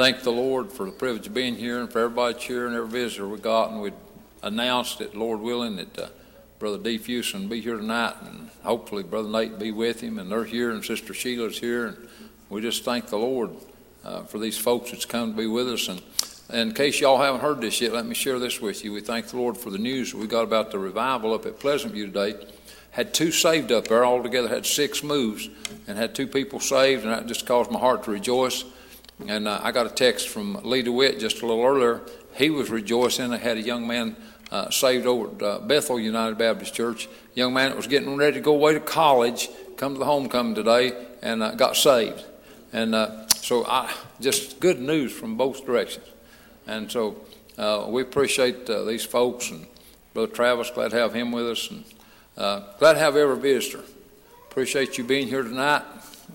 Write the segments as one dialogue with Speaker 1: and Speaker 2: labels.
Speaker 1: thank the Lord for the privilege of being here and for everybody cheering, every visitor we got. And we announced that, Lord willing, that uh, Brother Dee Fuson be here tonight, and hopefully Brother Nate be with him, and they're here, and Sister Sheila's here. And we just thank the Lord uh, for these folks that's come to be with us. And, and in case y'all haven't heard this yet, let me share this with you. We thank the Lord for the news we got about the revival up at Pleasant View today. Had two saved up there altogether, had six moves, and had two people saved, and that just caused my heart to rejoice. And uh, I got a text from Lee DeWitt just a little earlier. He was rejoicing. I had a young man uh, saved over at uh, Bethel United Baptist Church. Young man that was getting ready to go away to college, come to the homecoming today, and uh, got saved. And uh, so I just good news from both directions. And so uh, we appreciate these folks and Brother Travis. Glad to have him with us, and glad to have every visitor. Appreciate you being here tonight.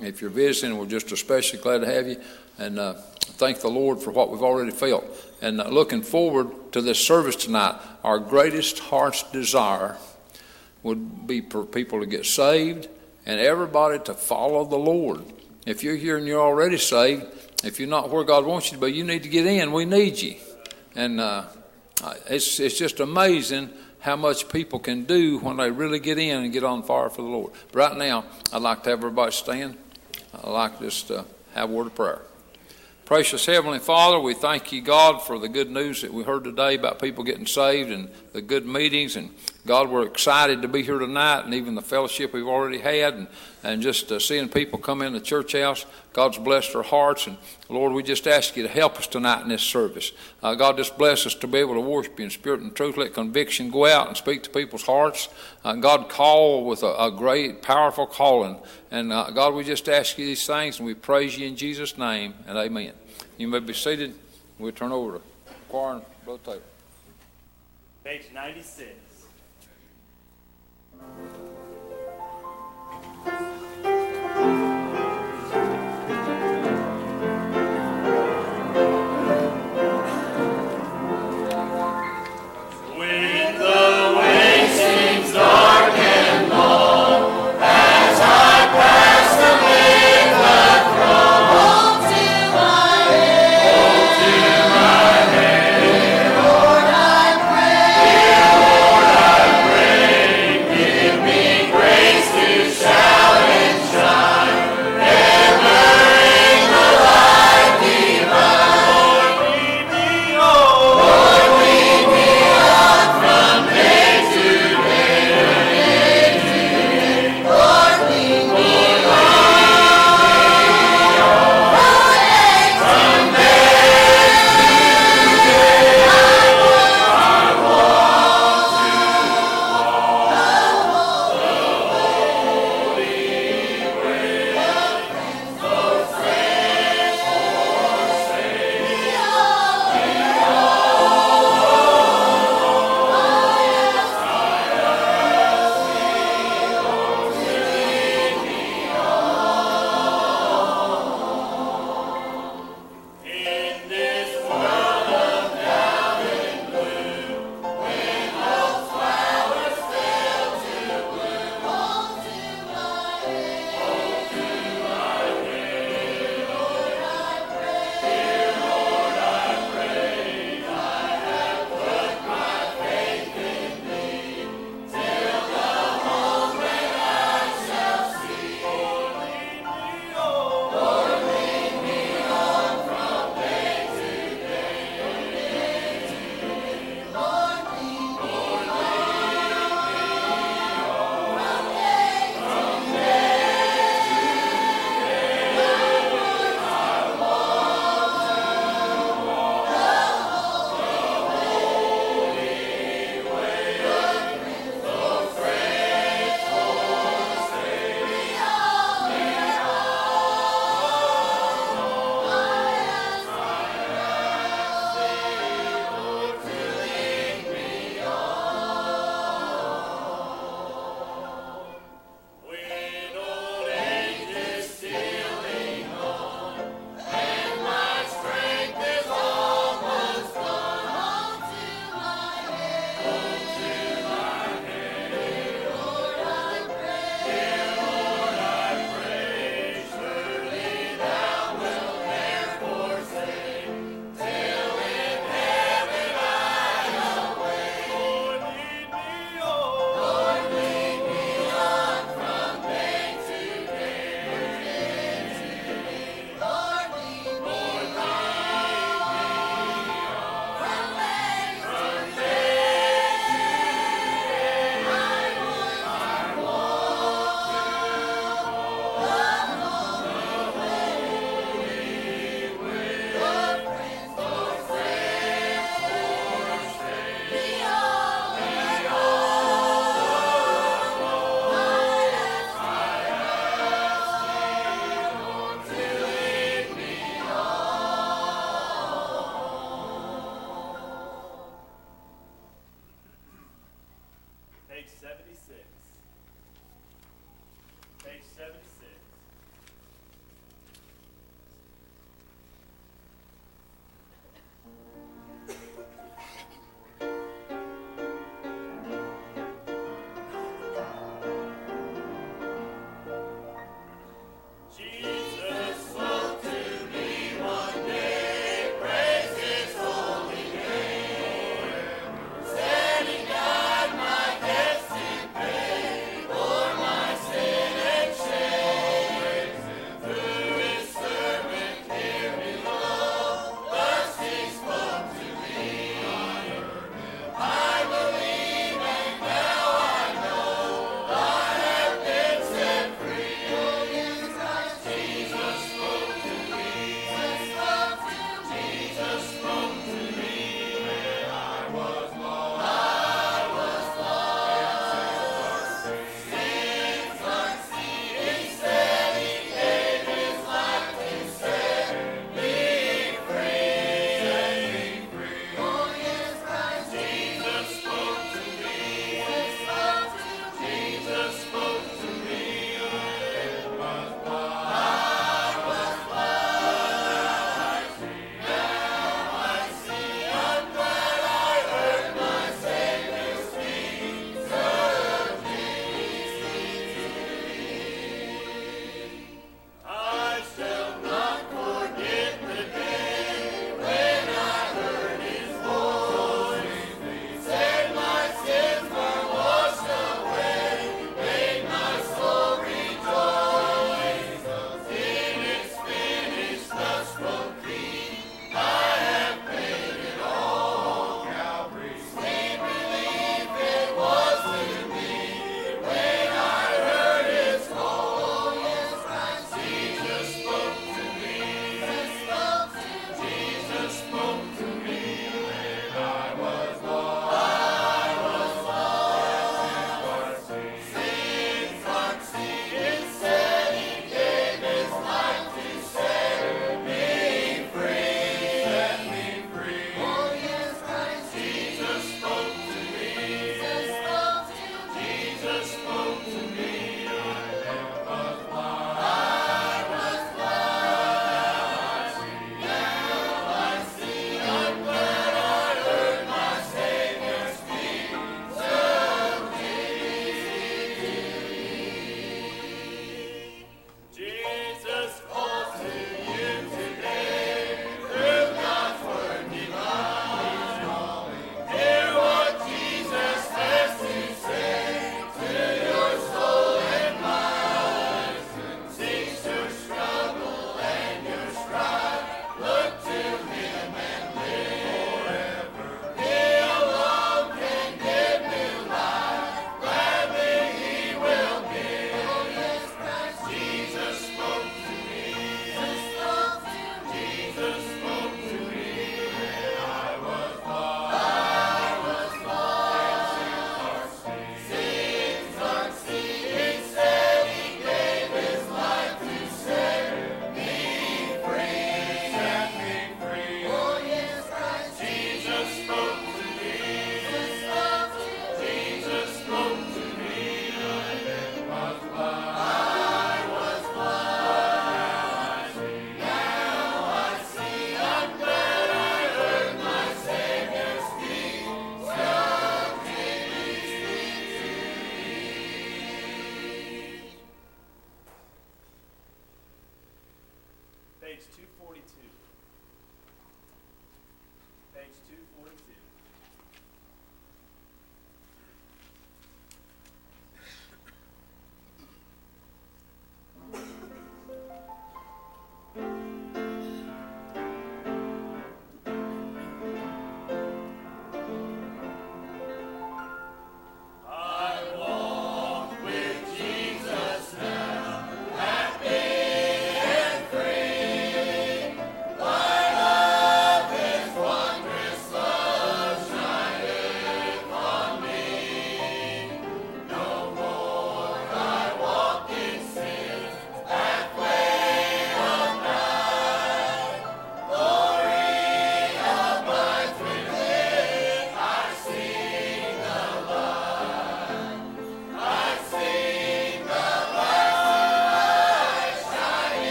Speaker 1: If you're visiting, we're just especially glad to have you and uh, thank the Lord for what we've already felt. And uh, looking forward to this service tonight, our greatest heart's desire would be for people to get saved and everybody to follow the Lord. If you're here and you're already saved, if you're not where God wants you to be, you need to get in. We need you. And uh, it's, it's just amazing how much people can do when they really get in and get on fire for the Lord. But right now, I'd like to have everybody stand. I'd like just to have a word of prayer. Precious Heavenly Father, we thank you, God, for the good news that we heard today about people getting saved and the good meetings. And God, we're excited to be here tonight and even the fellowship we've already had and, and just uh, seeing people come in the church house. God's blessed our hearts. And Lord, we just ask you to help us tonight in this service. Uh, God, just bless us to be able to worship you in spirit and truth. Let conviction go out and speak to people's hearts. Uh, God, call with a, a, great, powerful calling. And uh, God, we just ask you these things and we praise you in Jesus' name and amen. You may be seated. We'll turn over to choir and Brother Taylor.
Speaker 2: Page 96. Thank you.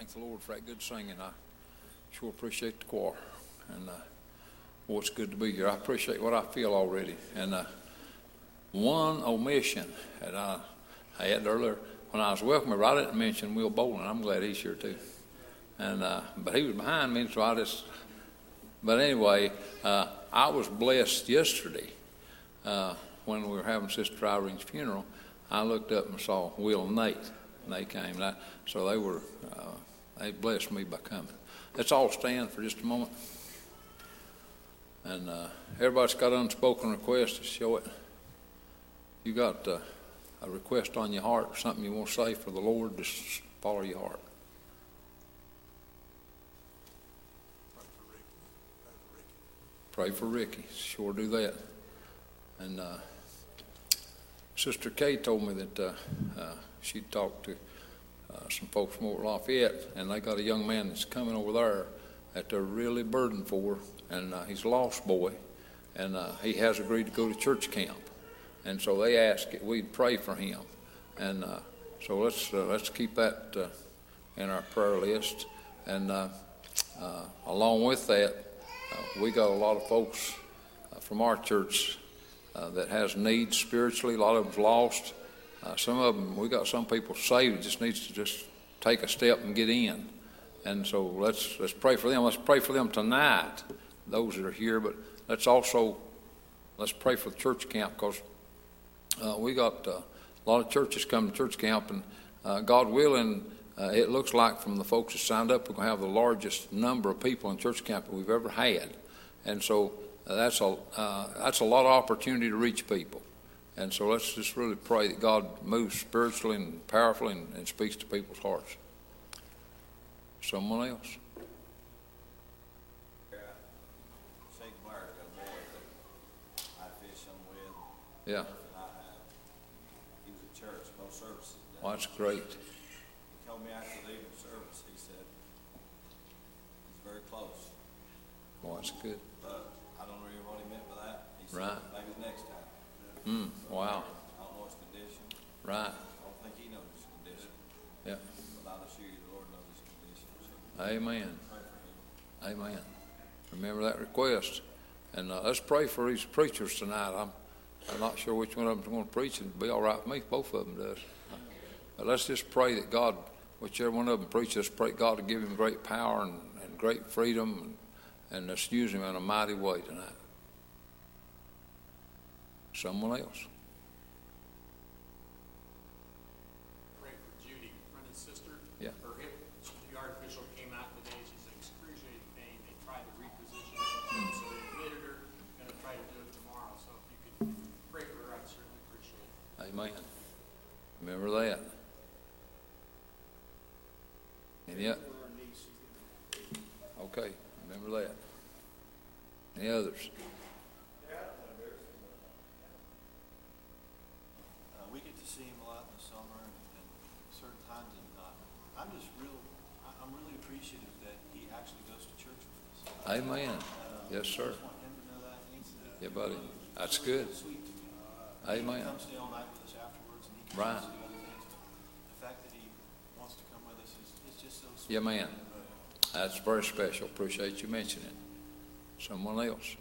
Speaker 1: Thank the Lord for that good singing. I sure appreciate the choir. And, uh, it's good to be here. I appreciate what I feel already. And, uh, one omission that I had earlier when I was welcoming, I didn't mention Will Bolin. I'm glad he's here too. And, uh, but he was behind me, so I just, but anyway, uh, I was blessed yesterday, uh, when we were having Sister Irene's funeral. I looked up and saw Will and Nate, and they came. That, so they were, uh, they blessed me by coming. Let's all stand for just a moment. And uh, everybody's got unspoken requests to show it. You got uh, a request on your heart, something you want to say for the Lord, just follow your heart. Pray for Ricky. Sure do that. And uh, Sister Kay told me that uh, uh, she talked to uh, some folks from over Lafayette, and they got a young man that's coming over there that they're really burdened for, and uh, he's a lost boy, and uh, he has agreed to go to church camp, and so they asked if we'd pray for him, and uh, so let's uh, let's keep that uh, in our prayer list, and along with that, we got a lot of folks from our church that has needs spiritually. A lot of them's lost. Uh, some of them, we got some people saved. Just needs to just take a step and get in. And so let's let's pray for them. Let's pray for them tonight. Those that are here, but let's also let's pray for the church camp because uh, we got uh, a lot of churches coming to church camp, and uh, God willing, uh, it looks like from the folks that signed up, we're going to have the largest number of people in church camp that we've ever had. And so uh, that's a uh, that's a lot of opportunity to reach people. And so let's just really pray that God moves spiritually and powerfully and, and speaks to people's hearts. Someone else?
Speaker 3: Shake Blair got a boy that I fish him with,
Speaker 1: Yeah,
Speaker 3: and I have, he was at church, both services.
Speaker 1: well, that's great.
Speaker 3: He told me after leaving the service, he said, he's very close,
Speaker 1: Well, that's good.
Speaker 3: but I don't really what he meant by that. He said,
Speaker 1: Right.
Speaker 3: maybe next time.
Speaker 1: Mm, wow,
Speaker 3: I don't know his condition,
Speaker 1: right.
Speaker 3: I don't think he knows his condition,
Speaker 1: Yeah,
Speaker 3: but you, the Lord knows his condition, so
Speaker 1: amen.
Speaker 3: pray for him.
Speaker 1: Amen. Remember that request. And uh, let's pray for these preachers tonight. I'm, I'm not sure which one of them's going to preach. It'd be all right with me both of them does. But let's just pray that God, whichever one of them preaches, pray God to give him great power and, and great freedom and, and let's use him in a mighty way tonight. Someone else.
Speaker 4: Pray for Judy, Brendan's sister.
Speaker 1: Yeah.
Speaker 4: Her hip, the artificial came out today, she's in excruciating pain, they tried to reposition it, so they admitted her, gonna try to do it tomorrow, so if you could pray for her, I'd certainly appreciate it.
Speaker 1: Amen. Remember that. Any o- Okay, remember that. Any others?
Speaker 3: Uh, we get to see him a lot in the summer and, and certain times and, uh, I'm just real, I'm really appreciative that he actually goes to church with us.
Speaker 1: Amen.
Speaker 3: Uh,
Speaker 1: Yes, sir.
Speaker 3: I just want him to know that, he's, uh,
Speaker 1: Yeah, buddy. That's good.
Speaker 3: sweet to me.
Speaker 1: Amen.
Speaker 3: He comes stay all night with us afterwards, and he comes
Speaker 1: Right.
Speaker 3: to do other things, the fact that he wants to come with us is, is just so sweet.
Speaker 1: Yeah, man.
Speaker 3: Uh,
Speaker 1: That's very special. Appreciate you mentioning. it. Someone else.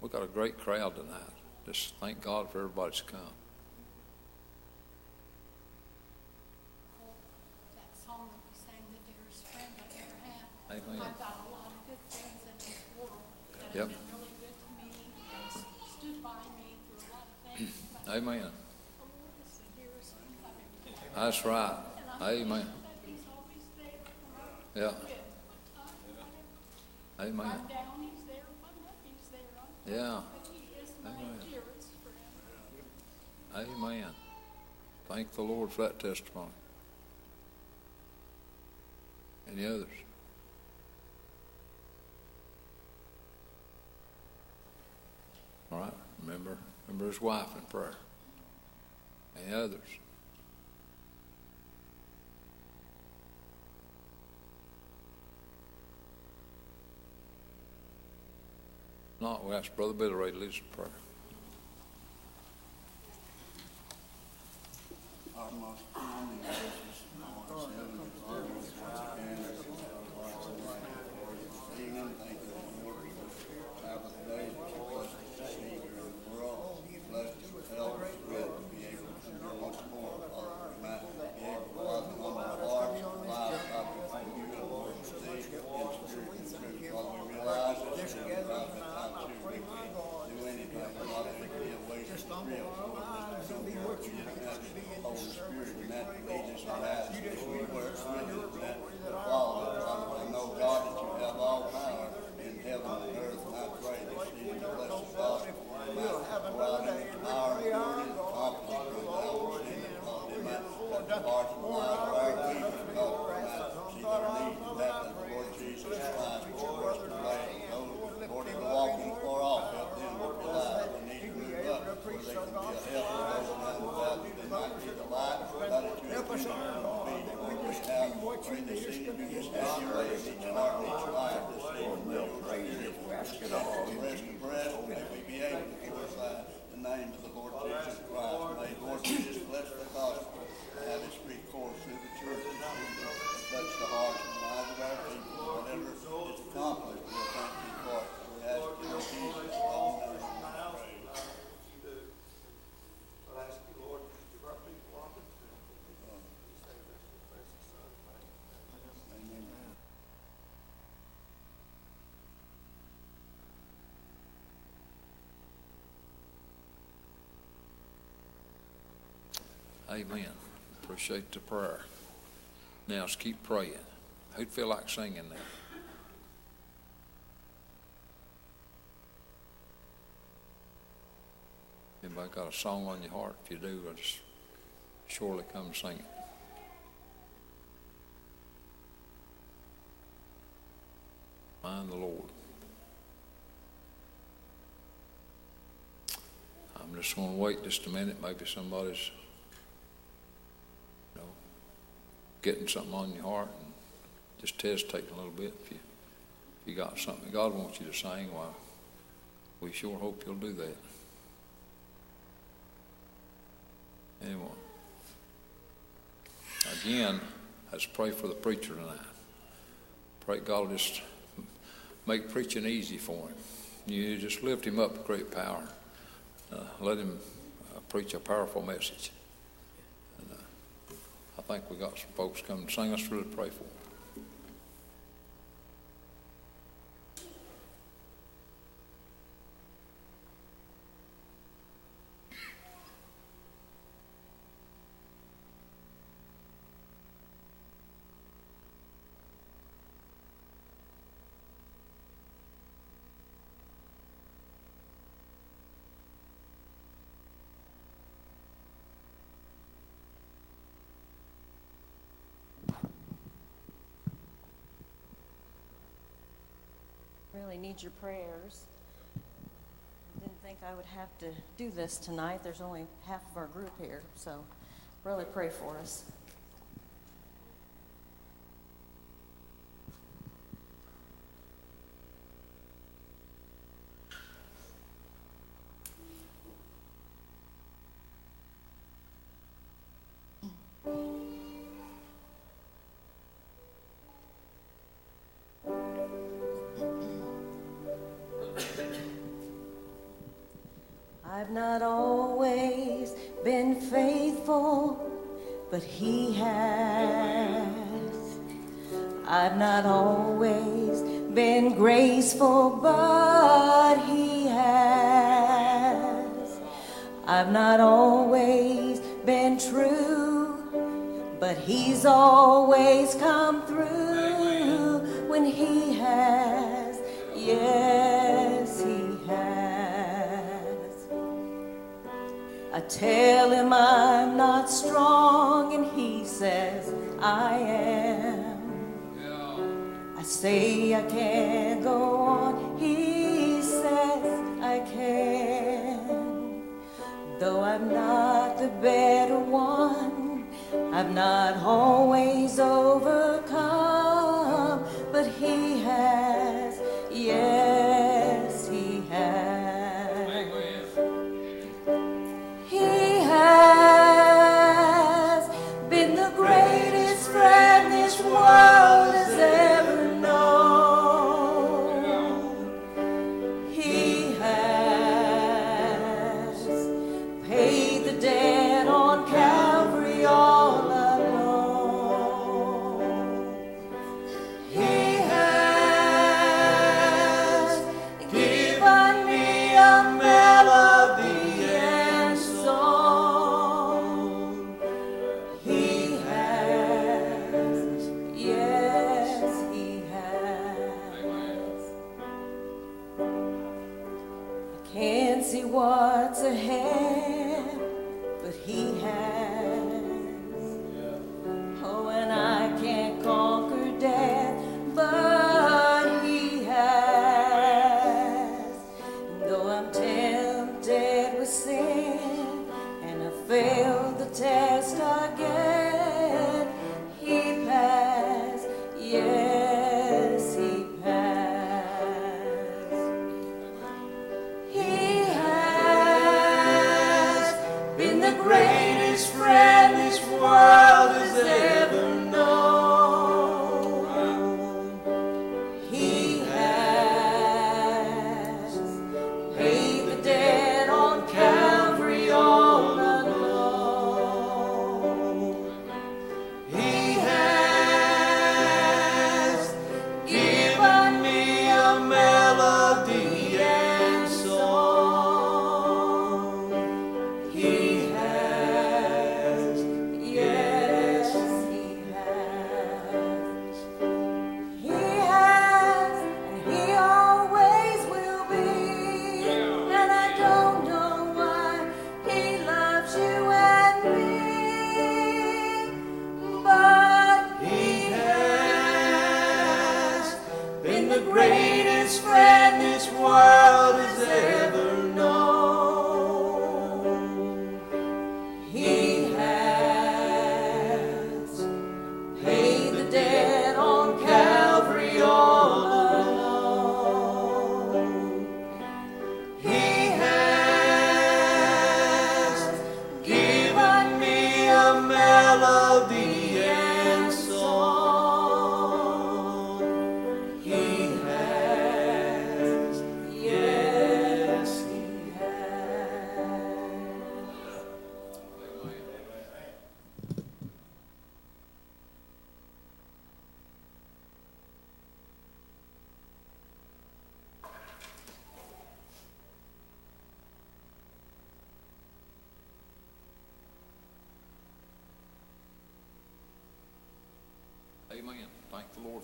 Speaker 1: We've got a great crowd tonight. Just thank God for everybody's come.
Speaker 5: that song that we sang, The Dearest Friend I Ever Had.
Speaker 1: Amen.
Speaker 5: I've got a lot of good friends in this world that
Speaker 1: Yep.
Speaker 5: have been really good to me s- stood by me through a lot of things. But
Speaker 1: Amen.
Speaker 5: the Lord is the dearest friend I've ever had.
Speaker 1: That's right.
Speaker 5: And I'm
Speaker 1: Amen.
Speaker 5: thankful that He's always there for me.
Speaker 1: Yeah.
Speaker 5: Good.
Speaker 1: Amen.
Speaker 5: I'm down, He's there. If I'm up, He's there. I'm
Speaker 1: Yeah.
Speaker 5: But He is my
Speaker 1: Amen.
Speaker 5: dearest friend.
Speaker 1: Amen. Thank the Lord for that testimony. Any others? All right. Remember, remember his wife in prayer. Any others? Not, we ask Brother Billy Ray to lead us in prayer.
Speaker 2: Our most Lord, send us all once again as we go our way. Evening, thank you, Lord, for this Sabbath day, that you blessed us to see here in the world. You blessed us with health, strength to be able to come here once more, Father. We might be able, Father, to humble our hearts and lives, Father, before you and Lord, to thee, in spirit and truth. Father, we realize that you have not been time to we can do anything, Father, it could be a waste of strength, Lord, just to come here. We didn't have the Holy Spirit and that to lead us and guide us. If we were with us, that to follow it. Father, I know, God, that you have all power in heaven and earth, and I pray this evening, bless us, Father. Might go out in the power and glory and accomplishment of our sin, Father. They might touch the hearts and lives of our people, God. Might see their needs and that of the Lord Jesus Christ. Lord, us to lay those, Lord, that are walking far off, help them to realize they need to move up where they can be a help to those around about them. They might be the light, God, we able to glorify the name of the Lord Jesus Christ. May, Lord, we just bless the gospel, have its through the church touch the hearts of accomplished, we'll thank you for it. We ask in Jesus' holy name. we pray.
Speaker 6: I'll ask you, Lord, to give our people opportunity. We say this in the precious Son, name.
Speaker 2: Amen.
Speaker 1: Amen. Appreciate the prayer. Now, let's keep praying. Who'd feel like singing now? Anybody got a song on your heart? If you do, I'll just surely come sing it. Mind the Lord. I'm just going to wait just a minute. Maybe somebody's, you know, getting something on your heart and just test taking a little bit. If you, if you got something God wants you to sing, well, we sure hope you'll do that. Anyway, again, let's pray for the preacher tonight. Pray God will just make preaching easy for him. You just lift him up with great power. Uh, let him uh, preach a powerful message. I think we got some folks coming to sing us really pray for him.
Speaker 7: Really need your prayers. Didn't think I would have to do this tonight. There's only half of our group here, so really pray for us. I've not always been faithful, but He has. I've not always been graceful, but He has. I've not always been true, but He's always come through when He tell him I'm not strong, and he says I am. I say I can't go on, he says I can. Though I'm not the better one, I've not always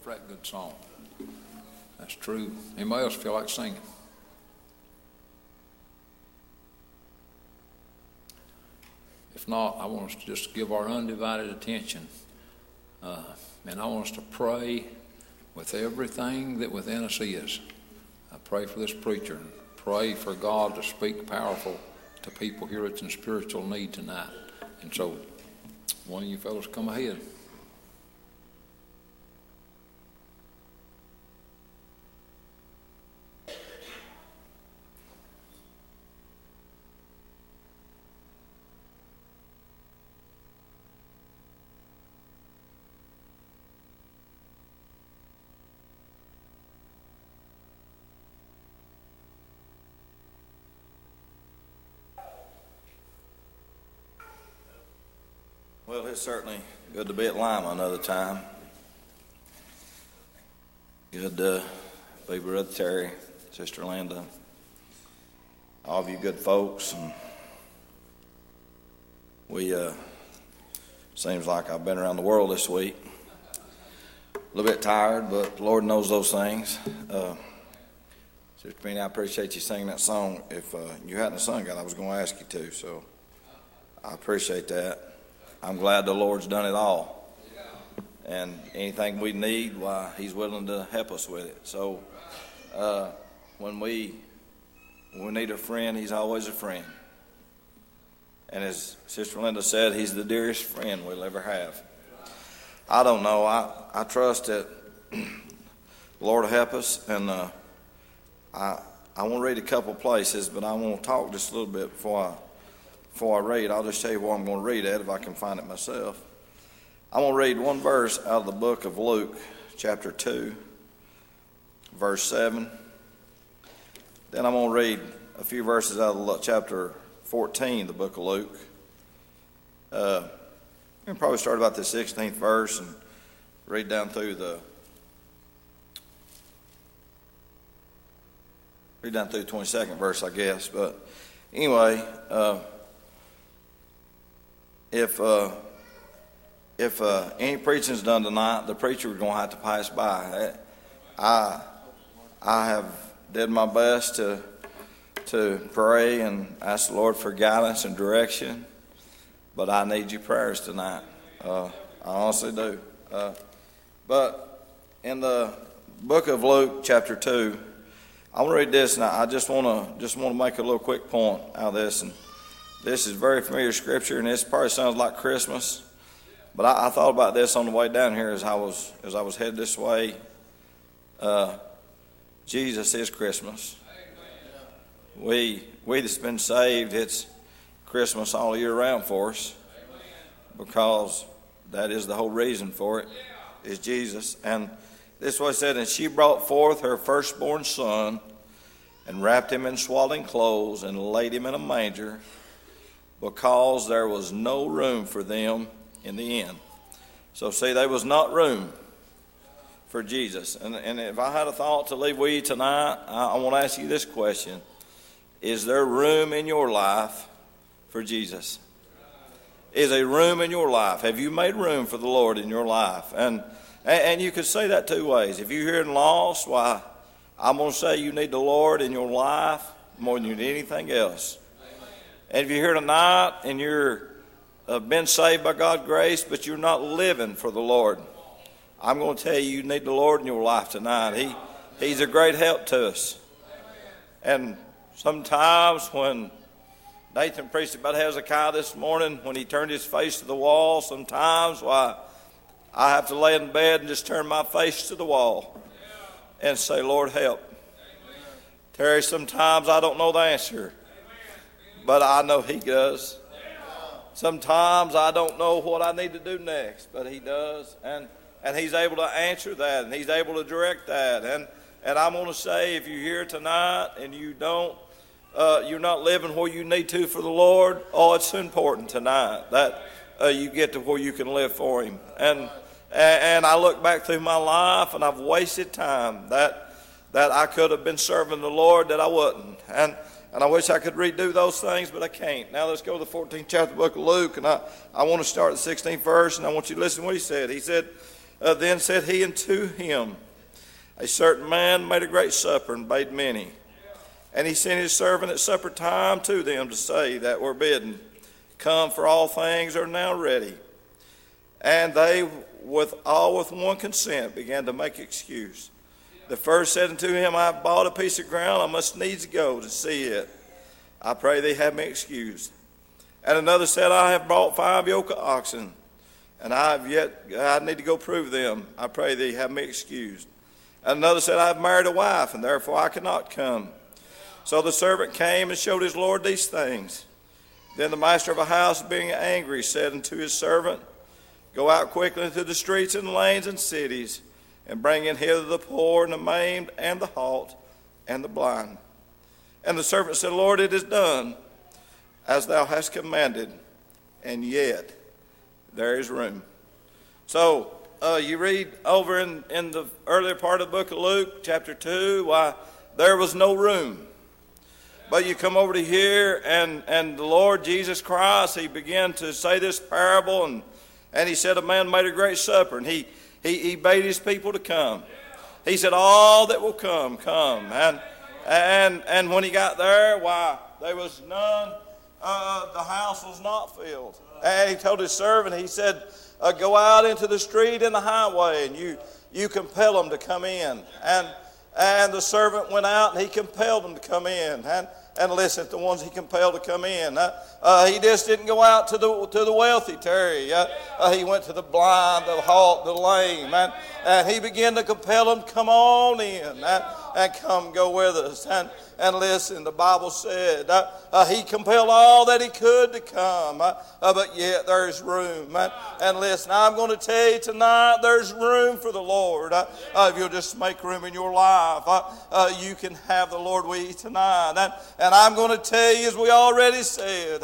Speaker 1: for good song. That's true. Anybody else feel like singing? If not, I want us to just give our undivided attention. Uh, and I want us to pray with everything that within us is. I pray for this preacher and pray for God to speak powerful to people here that's in spiritual need tonight. And so, one of you fellows come ahead.
Speaker 8: Well, it's certainly good to be at Lima another time. Good to be with Brother Terry, Sister Linda, all of you good folks. And we, uh, seems like I've been around the world this week. A little bit tired, but the Lord knows those things. Uh, Sister Penny, I appreciate you singing that song. If uh, you hadn't sung it, I was going to ask you to, so I appreciate that. I'm glad the Lord's done it all. And anything we need, why, He's willing to help us with it. So uh, when we when we need a friend, He's always a friend. And as Sister Linda said, He's the dearest friend we'll ever have. I don't know. I, I trust that the Lord help us. And uh, I, I want to read a couple places, but I want to talk just a little bit before I before I read, I'll just tell you what I'm going to read at if I can find it myself. I'm going to read one verse out of the book of Luke, chapter 2, verse 7. Then I'm going to read a few verses out of chapter 14, the book of Luke. Uh, can probably start about the 16th verse and read down through the read down through the 22nd verse, I guess. But anyway, uh, if uh, if uh, any preaching's done tonight, the preacher is going to have to pass by. I I have did my best to to pray and ask the Lord for guidance and direction, but I need your prayers tonight. Uh, I honestly do. Uh, but in the book of Luke, chapter two, I want to read this, and I just want to just want to make a little quick point out of this. And this is very familiar scripture, and this probably sounds like Christmas. But I, I thought about this on the way down here as I was as I was headed this way. Uh, Jesus is Christmas. We we that's been saved, it's Christmas all year round for us because that is the whole reason for it is Jesus. And this was said, and she brought forth her firstborn son and wrapped him in swaddling clothes and laid him in a manger because there was no room for them in the inn. So see, there was not room for Jesus. And, and if I had a thought to leave with you tonight, I, I want to ask you this question. Is there room in your life for Jesus? Is a room in your life? Have you made room for the Lord in your life? And and you could say that two ways. If you're here and lost, why, I'm going to say you need the Lord in your life more than you need anything else. And if you're here tonight and you're uh, been saved by God's grace, but you're not living for the Lord, I'm going to tell you you need the Lord in your life tonight. He, he's a great help to us. And sometimes when Nathan preached about Hezekiah this morning, when he turned his face to the wall, sometimes why I have to lay in bed and just turn my face to the wall and say, Lord, help. Terry, sometimes I don't know the answer, but I know He does. Sometimes I don't know what I need to do next, but He does. And, and He's able to answer that, and He's able to direct that. And, and I'm going to say, if you're here tonight and you don't, uh, you're not living where you need to for the Lord, oh, it's important tonight that uh, you get to where you can live for Him. And and I look back through my life and I've wasted time that that I could have been serving the Lord that I wasn't. And and I wish I could redo those things, but I can't. Now let's go to the 14th chapter book of Luke, and I, I want to start the 16th verse, and I want you to listen to what he said. He said, uh, Then said he unto him, A certain man made a great supper and bade many. And he sent his servant at supper time to them to say that were bidden, Come, for all things are now ready. And they, with all with one consent, began to make excuse. The first said unto him, I have bought a piece of ground, I must needs go to see it. I pray thee have me excused. And another said, I have bought five yoke of oxen, and I have yet I need to go prove them. I pray thee have me excused. And another said, I have married a wife, and therefore I cannot come. So the servant came and showed his Lord these things. Then the master of a house, being angry, said unto his servant, Go out quickly into the streets and lanes and cities, and bring in hither the poor and the maimed and the halt and the blind. And the servant said, Lord, it is done as thou hast commanded, and yet there is room. So uh, you read over in, in the earlier part of the book of Luke, chapter 2, why there was no room. But you come over to here, and, and the Lord Jesus Christ, he began to say this parable, and and he said, A man made a great supper, and he, he, he bade his people to come. He said, All that will come, come. And, and, and when he got there, why, there was none, uh, the house was not filled. And he told his servant, He said, uh, Go out into the street and the highway, and you, you compel them to come in. And, and the servant went out, and he compelled them to come in. And, and listen to the ones he compelled to come in. Uh, uh, he just didn't go out to the to the wealthy, Terry. Uh, he went to the blind, the halt, the lame, and, and he began to compel them, to come on in and, and come go with us. And, and listen, the Bible said uh, uh, he compelled all that he could to come, uh, uh but yet there's room. And, and listen, I'm going to tell you tonight there's room for the Lord. Uh, uh, if you'll just make room in your life, you can have the Lord with you tonight. And, and I'm going to tell you, as we already said,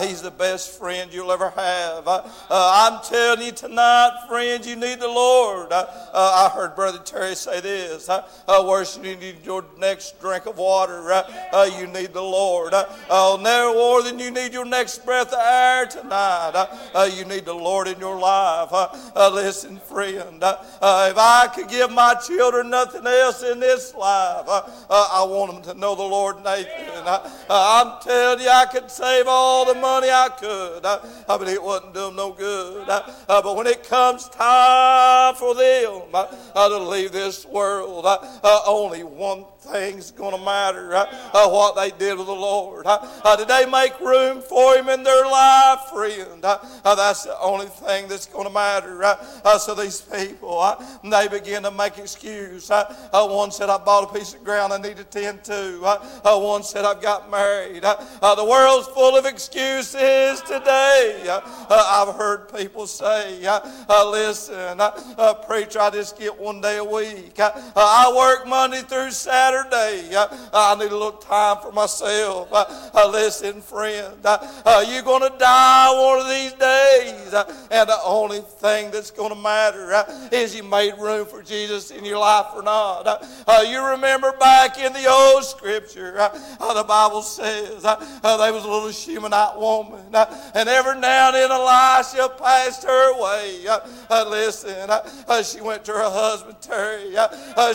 Speaker 8: he's the best friend you'll ever have. I'm telling you tonight, friends, you need the Lord. I heard Brother Terry say this. worship you need your next drink of water. Uh, uh, you need the Lord. Uh, oh, no more than you need your next breath of air tonight. Uh, uh you need the Lord in your life. Uh, uh, listen, friend, if I could give my children nothing else in this life, I want them to know the Lord Nathan. I'm telling you, I could save all the money I could, but it wasn't doing no good. But when it comes time for them to leave this world, only one thing's going to matter uh, uh, what they did with the Lord. Uh, uh, did they make room for Him in their life, friend? Uh, uh, that's the only thing that's going to matter. Uh, uh, so these people, uh, they begin to make excuse. Uh, uh, one said, I bought a piece of ground I need to tend to. Uh, uh, one said, I've got married. Uh, uh, the world's full of excuses today. Uh, uh, I've heard people say, uh, uh, listen, uh, uh, preacher, I just get one day a week. Uh, uh, I work Monday through Saturday. Uh, I need a little time for myself. Uh, uh, listen, friend, uh, uh, you're going to die one of these days. Uh, and the only thing that's going to matter is you made room for Jesus in your life or not. You remember back in the old scripture, the Bible says there was a little Shunammite woman, and every now and then Elisha passed her way. Listen, she went to her husband Terry.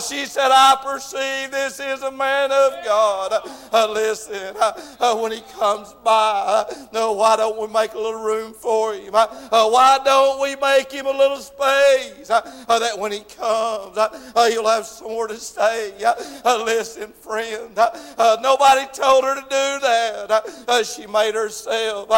Speaker 8: She said, I perceive this is a man of God. Uh, listen, uh, uh, when he comes by, uh, no, why don't we make a little room for him? Uh, uh why don't we make him a little space uh, uh, that when he comes, he'll have somewhere to stay? Listen, friend, nobody told her to do that. She made herself.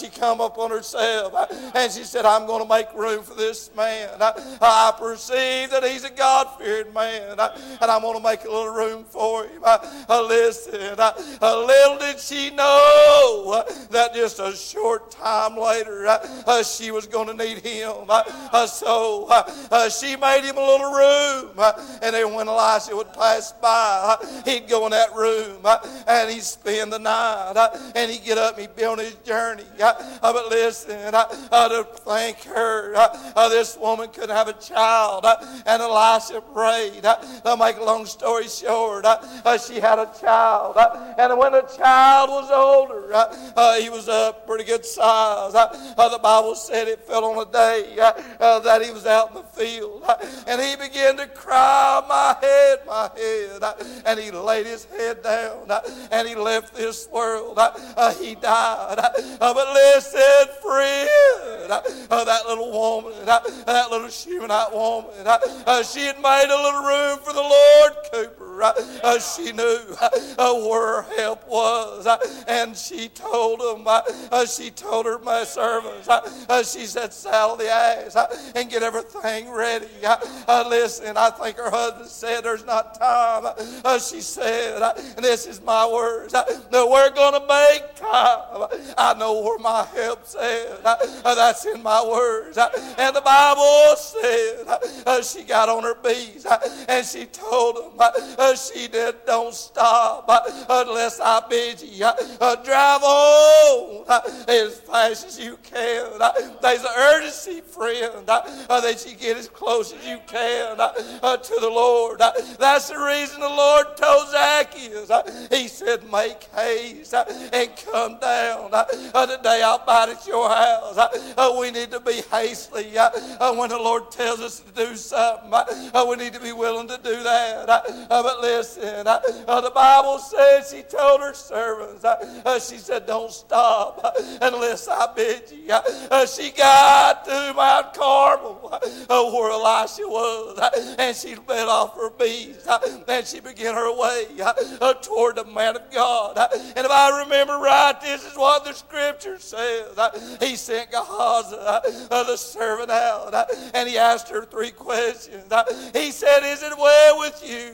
Speaker 8: She come up on herself, and she said, "I'm going to make room for this man. I perceive that he's a God-fearing man, and I'm going to make a little room for him." Uh, listen, uh, little did she know that just a short time later, uh, she was going to need him. Uh, so uh, she made him a little room, and then when Elisha would pass by, he'd go in that room and he'd spend the night, and he'd get up and he'd be on his journey. But listen, uh, to thank her, this woman couldn't have a child, and Elisha prayed. Uh, to make a long story short, uh, uh, she had a child, uh, and when the child was older, uh, uh he was a pretty good size. Uh, uh, the Bible said it fell on a day that he was out in the field, and he began to cry, "My head, my head," and he laid his head down, and he left this world. He died. But listen, friend, that little woman, that little Shunammite woman, she had made a little room for the Lord Cooper. Uh, she knew uh, where her help was, uh, and she told them. Uh, uh, she told her my servants. Uh, uh, she said, "Saddle the ass uh, and get everything ready." Listen, I think her husband said, "There's not time." She said, and this is my words. No, we're going to make time. I know where my. Uh, uh, that's in my words. And the Bible said she got on her bees and she told him. She did, don't stop uh, unless I bid you. Uh, uh, drive on uh, as fast as you can. Uh, There's an urgency, friend, uh, uh, that you get as close as you can to the Lord. That's the reason the Lord told Zacchaeus. He said, make haste and come down. Today I'll bite at your house. We need to be hastily when the Lord tells us to do something. We need to be willing to do that. Uh, listen, uh, uh, the Bible says she told her servants, uh, uh, she said, don't stop unless I bid you. Uh, uh, she got to Mount Carmel where Elisha was, and she let off her beads, and she began her way toward the man of God. And if I remember right, this is what the scripture says. He sent Gehazi, the servant, out, and he asked her three questions. He said, Is it well with you?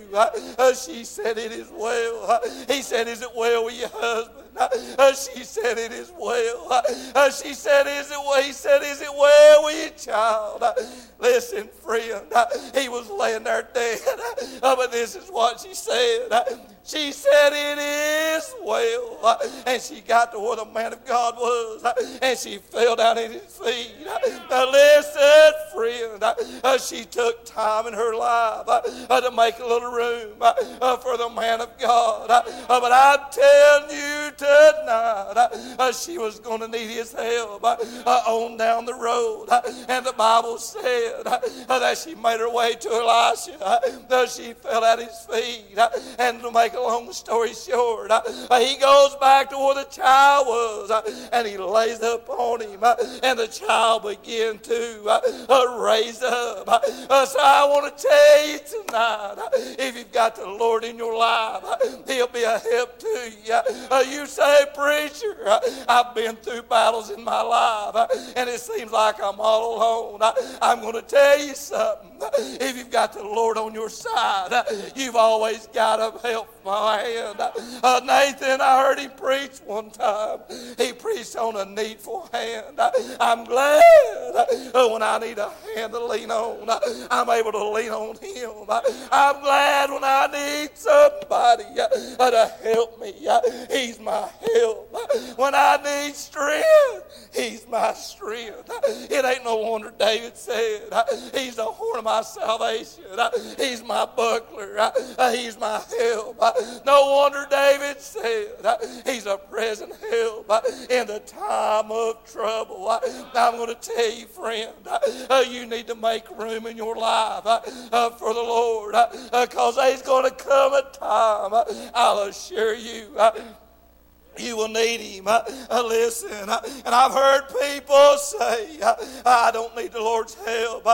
Speaker 8: Uh, she said, It is well. Uh, he said, Is it well with your husband? Uh, she said, It is well. Uh, she said, Is it well? He said, Is it well with you, child? Uh, listen, friend, uh, he was laying there dead. Uh, but this is what she said. Uh, she said, It is well. And she got to where the man of God was. and she fell down at his feet. Uh, listen, friend, she took time in her life to make a little room for the man of God. But I'm telling you tonight, uh, she was going to need his help uh, uh, on down the road. Uh, and the Bible said uh, uh, that she made her way to Elisha. She fell at his feet. And to make a long story short, he goes back to where the child was and he lays up on him. and the child began to raise up. So I want to tell you tonight if you've got the Lord in your life, he'll be a help to you. You say, Preacher, I've been through battles in my life uh, and it seems like I'm all alone. Uh, I'm going to tell you something. If you've got the Lord on your side, uh, you've always got a help my hand. Uh, Nathan, I heard him preach one time. He preached on a needful hand. Uh, I'm glad uh, when I need a hand to lean on, uh, I'm able to lean on him. Uh, I'm glad when I need somebody uh, to help me. Uh, He's my help. Uh, When I need strength, he's my strength. Uh, It ain't no wonder David said, uh, He's the horn of my salvation. Uh, He's my buckler. Uh, uh, He's my help. No wonder David said, He's a present help in the time of trouble. I'm going to tell you, friend, uh, you need to make room in your life uh, uh, for the Lord because there's going to come a time, I'll assure you. You will need him. Uh, uh, listen, uh, and I've heard people say, I don't need the Lord's help.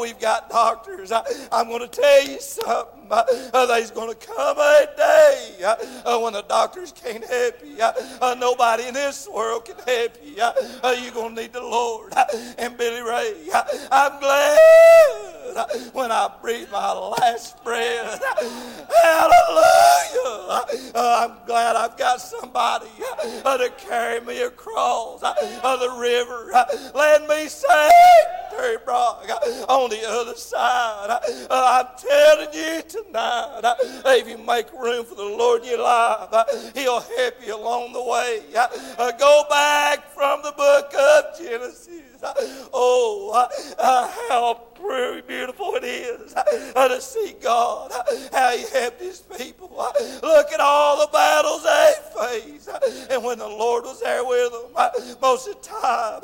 Speaker 8: We've got doctors. I'm going to tell you something. Uh, there's going to come a day uh, when the doctors can't help you. Uh, nobody in this world can help you. You're going to need the Lord. And Billy Ray, I'm glad when I breathe my last breath. Hallelujah. Uh, I'm glad I've got somebody uh, to carry me across uh, the river. Let me say, Terry Brock, on the other side. I'm telling you tonight, if you make room for the Lord in your life, He'll help you along the way. Go back from the book of Genesis. Oh, how very beautiful it is to see God, how He helped His people. Look at all the battles they faced. And when the Lord was there with them, most of the time,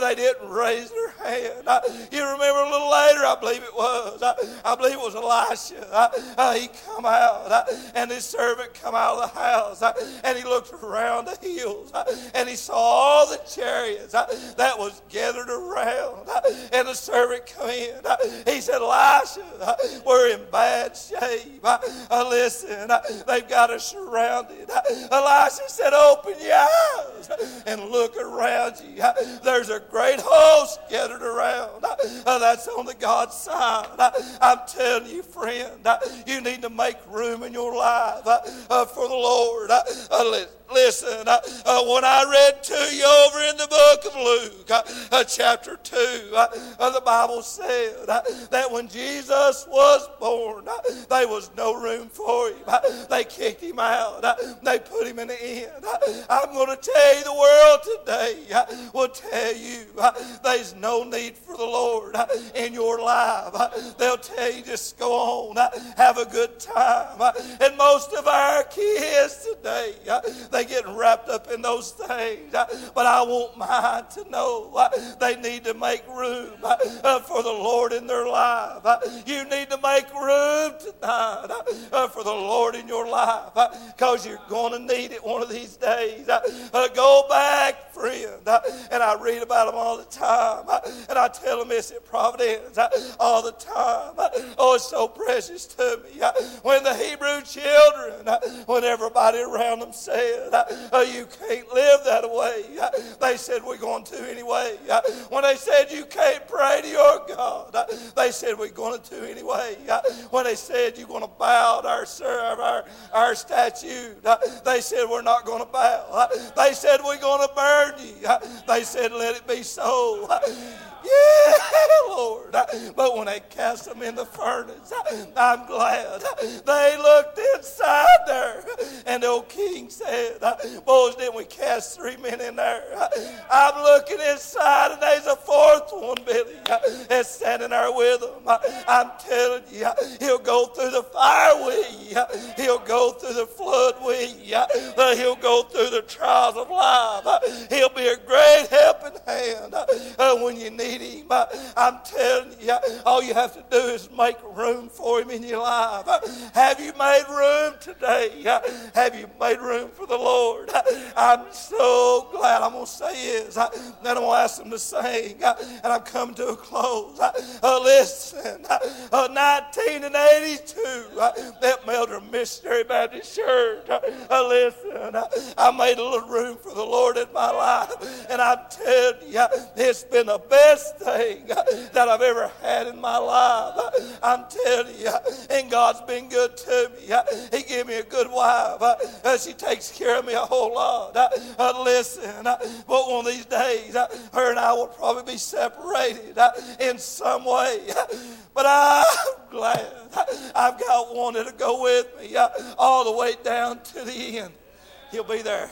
Speaker 8: they didn't raise their hand. Uh, you remember a little later, I believe it was, uh, I believe it was Elisha. Uh, he come out, and his servant come out of the house, and he looked around the hills, and he saw all the chariots that was gathered around. and the servant come in. he said, Elisha, we're in bad shape. Uh, listen, they've got us surrounded. Elisha said, open your eyes and look around you. There's a great host gathered around. Uh, uh, that's on the God side. Uh, I'm telling you, friend, uh, you need to make room in your life for the Lord. Li- Listen, when I read to you over in the book of Luke, chapter 2, uh, uh, the Bible said that when Jesus was born, there was no room for him. They kicked him out, they put him in the. Uh, I'm going to tell you, the world today will tell you there's no need for the Lord in your life. They'll tell you just go on, have a good time. And most of our kids today, they get wrapped up in those things. But I want mine to know they need to make room for the Lord in their life. You need to make room tonight for the Lord in your life because you're going to need it one of these days. Go back friend, and I read about them all the time, and I tell them it's at Providence uh, all the time. Uh, Oh, it's so precious to me. Uh, When the Hebrew children, uh, when everybody around them said, uh, oh, You can't live that way, uh, they said, We're going to anyway. Uh, when they said, You can't pray to your God, they said, We're going to anyway. When they said, You're going to bow to our, our, our statue, they said, We're not going to bow. They said, We're going to burn you. They said, Let it be so. Yeah, yeah. Lord. But when they cast them in the furnace, I'm glad they looked inside there. And the old king said, Boys, didn't we cast three men in there? I'm looking inside, and there's a fourth one, Billy, that's standing there with them. I'm telling you, he'll go through the fire with you. He'll go through the flood with you. He'll go through the trials of life. He'll be a great helping hand uh, when you need him. I'm telling you, all you have to do is make room for him in your life. Have you made room today? Have you made room for the Lord? I'm so glad. I'm going to say is, then I'm going to ask them to sing, and I'm coming to a close. Uh, Listen, uh, uh, 1982, uh, that Meldrum Missionary Baptist Church. Uh, Listen, uh, I made a little room for the Lord in my life, and I'm telling you, it's been the best thing that I've ever had in my life. I'm telling you, and God's been good to me. He gave me a good wife. She takes care of me a whole lot. Listen, but one of these days, her and I will probably be separated in some way. But I'm glad I've got one that'll go with me all the way down to the end. He'll be there.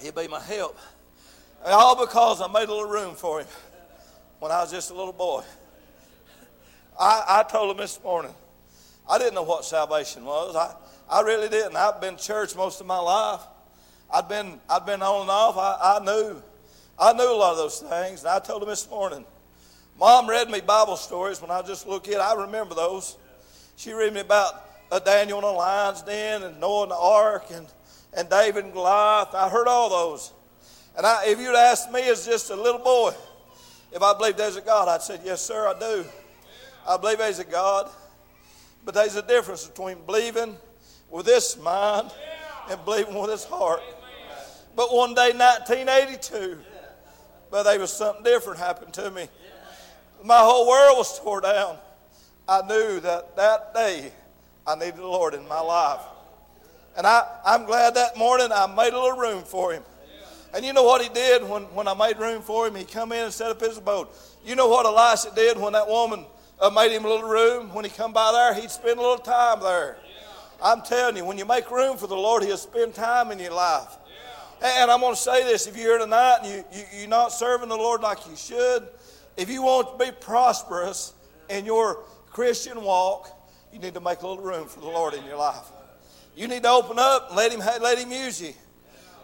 Speaker 8: He'll be my help. All because I made a little room for him when I was just a little boy. I, I told him this morning, I didn't know what salvation was. I, I really didn't. I've been church most of my life. I'd been, I'd been on and off. I, I knew. I knew a lot of those things. And I told him this morning, Mom read me Bible stories when I was just a little kid. I remember those. She read me about Daniel in the lion's den and Noah in the ark and, and David and Goliath. I heard all those. And I, if you'd asked me as just a little boy if I believed there's a God, I'd say, Yes, sir, I do. I believe there's a God. But there's a difference between believing with this mind and believing with this heart. But one day, 1982, but there was something different happened to me. My whole world was tore down. I knew that that day I needed the Lord in my life. And I, I'm glad that morning I made a little room for him. And you know what he did when, when I made room for him? He come in and set up his abode. You know what Elisha did when that woman uh, made him a little room? When he come by there, he'd spend a little time there. I'm telling you, when you make room for the Lord, he'll spend time in your life. And I'm going to say this, if you're here tonight and you, you, you're not serving the Lord like you should, if you want to be prosperous in your Christian walk, you need to make a little room for the Lord in your life. You need to open up and let Him, let him use you.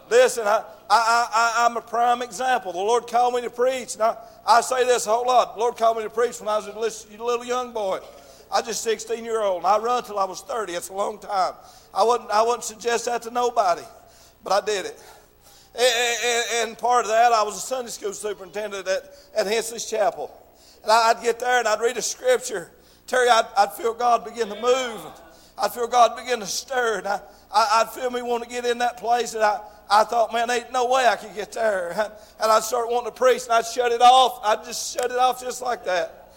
Speaker 8: Listen, I, I, I, I'm a prime example. The Lord called me to preach. And I, I say this a whole lot. The Lord called me to preach when I was a little, little young boy. I was just 16 year old, and I run till I was 30. It's a long time. I wouldn't, I wouldn't suggest that to nobody, but I did it. And, and, and part of that, I was a Sunday school superintendent at, at Hensley's Chapel. And I'd get there and I'd read a scripture. Terry, I'd, I'd feel God begin to move. I'd feel God begin to stir. And I, I, I'd feel me want to get in that place. And I, I thought, man, ain't no way I could get there. And I'd start wanting to preach and I'd shut it off. I'd just shut it off just like that.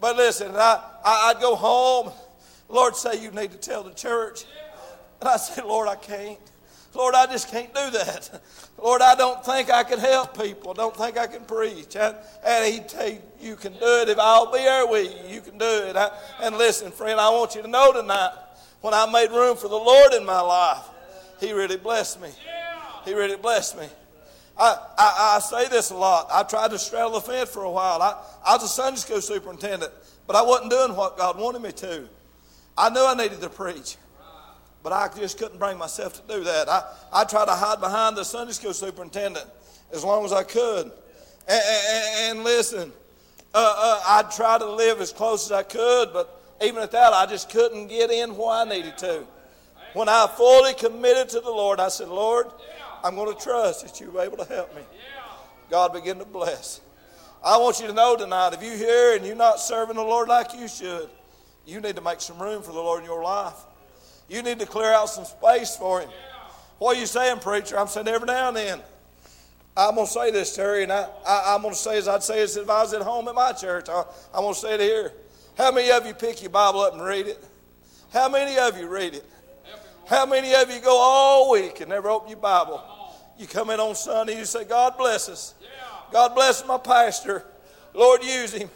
Speaker 8: But listen, I, I, I'd go home. Lord say you need to tell the church. And I said, Lord, I can't. Lord, I just can't do that. Lord, I don't think I can help people. I don't think I can preach. And, and he'd you can do it. If I'll be there with you, you can do it. I, and listen, friend, I want you to know tonight, when I made room for the Lord in my life, he really blessed me. He really blessed me. I, I, I say this a lot. I tried to straddle the fence for a while. I, I was a Sunday school superintendent, but I wasn't doing what God wanted me to. I knew I needed to preach. But I just couldn't bring myself to do that. I, I tried to hide behind the Sunday school superintendent as long as I could. And, and, and listen, uh, uh, I'd try to live as close as I could, but even at that, I just couldn't get in where I needed to. When I fully committed to the Lord, I said, Lord, I'm going to trust that you'll be able to help me. God begin to bless. I want you to know tonight if you're here and you're not serving the Lord like you should, you need to make some room for the Lord in your life. You need to clear out some space for Him. What are you saying, preacher? I'm saying every now and then. I'm going to say this, Terry, and I, I, am going to say as I'd say this if I was at home at my church. I, I'm going to say it here. How many of you pick your Bible up and read it? How many of you read it? How many of you go all week and never open your Bible? You come in on Sunday, you say, God bless us. God bless my pastor. Lord, use him.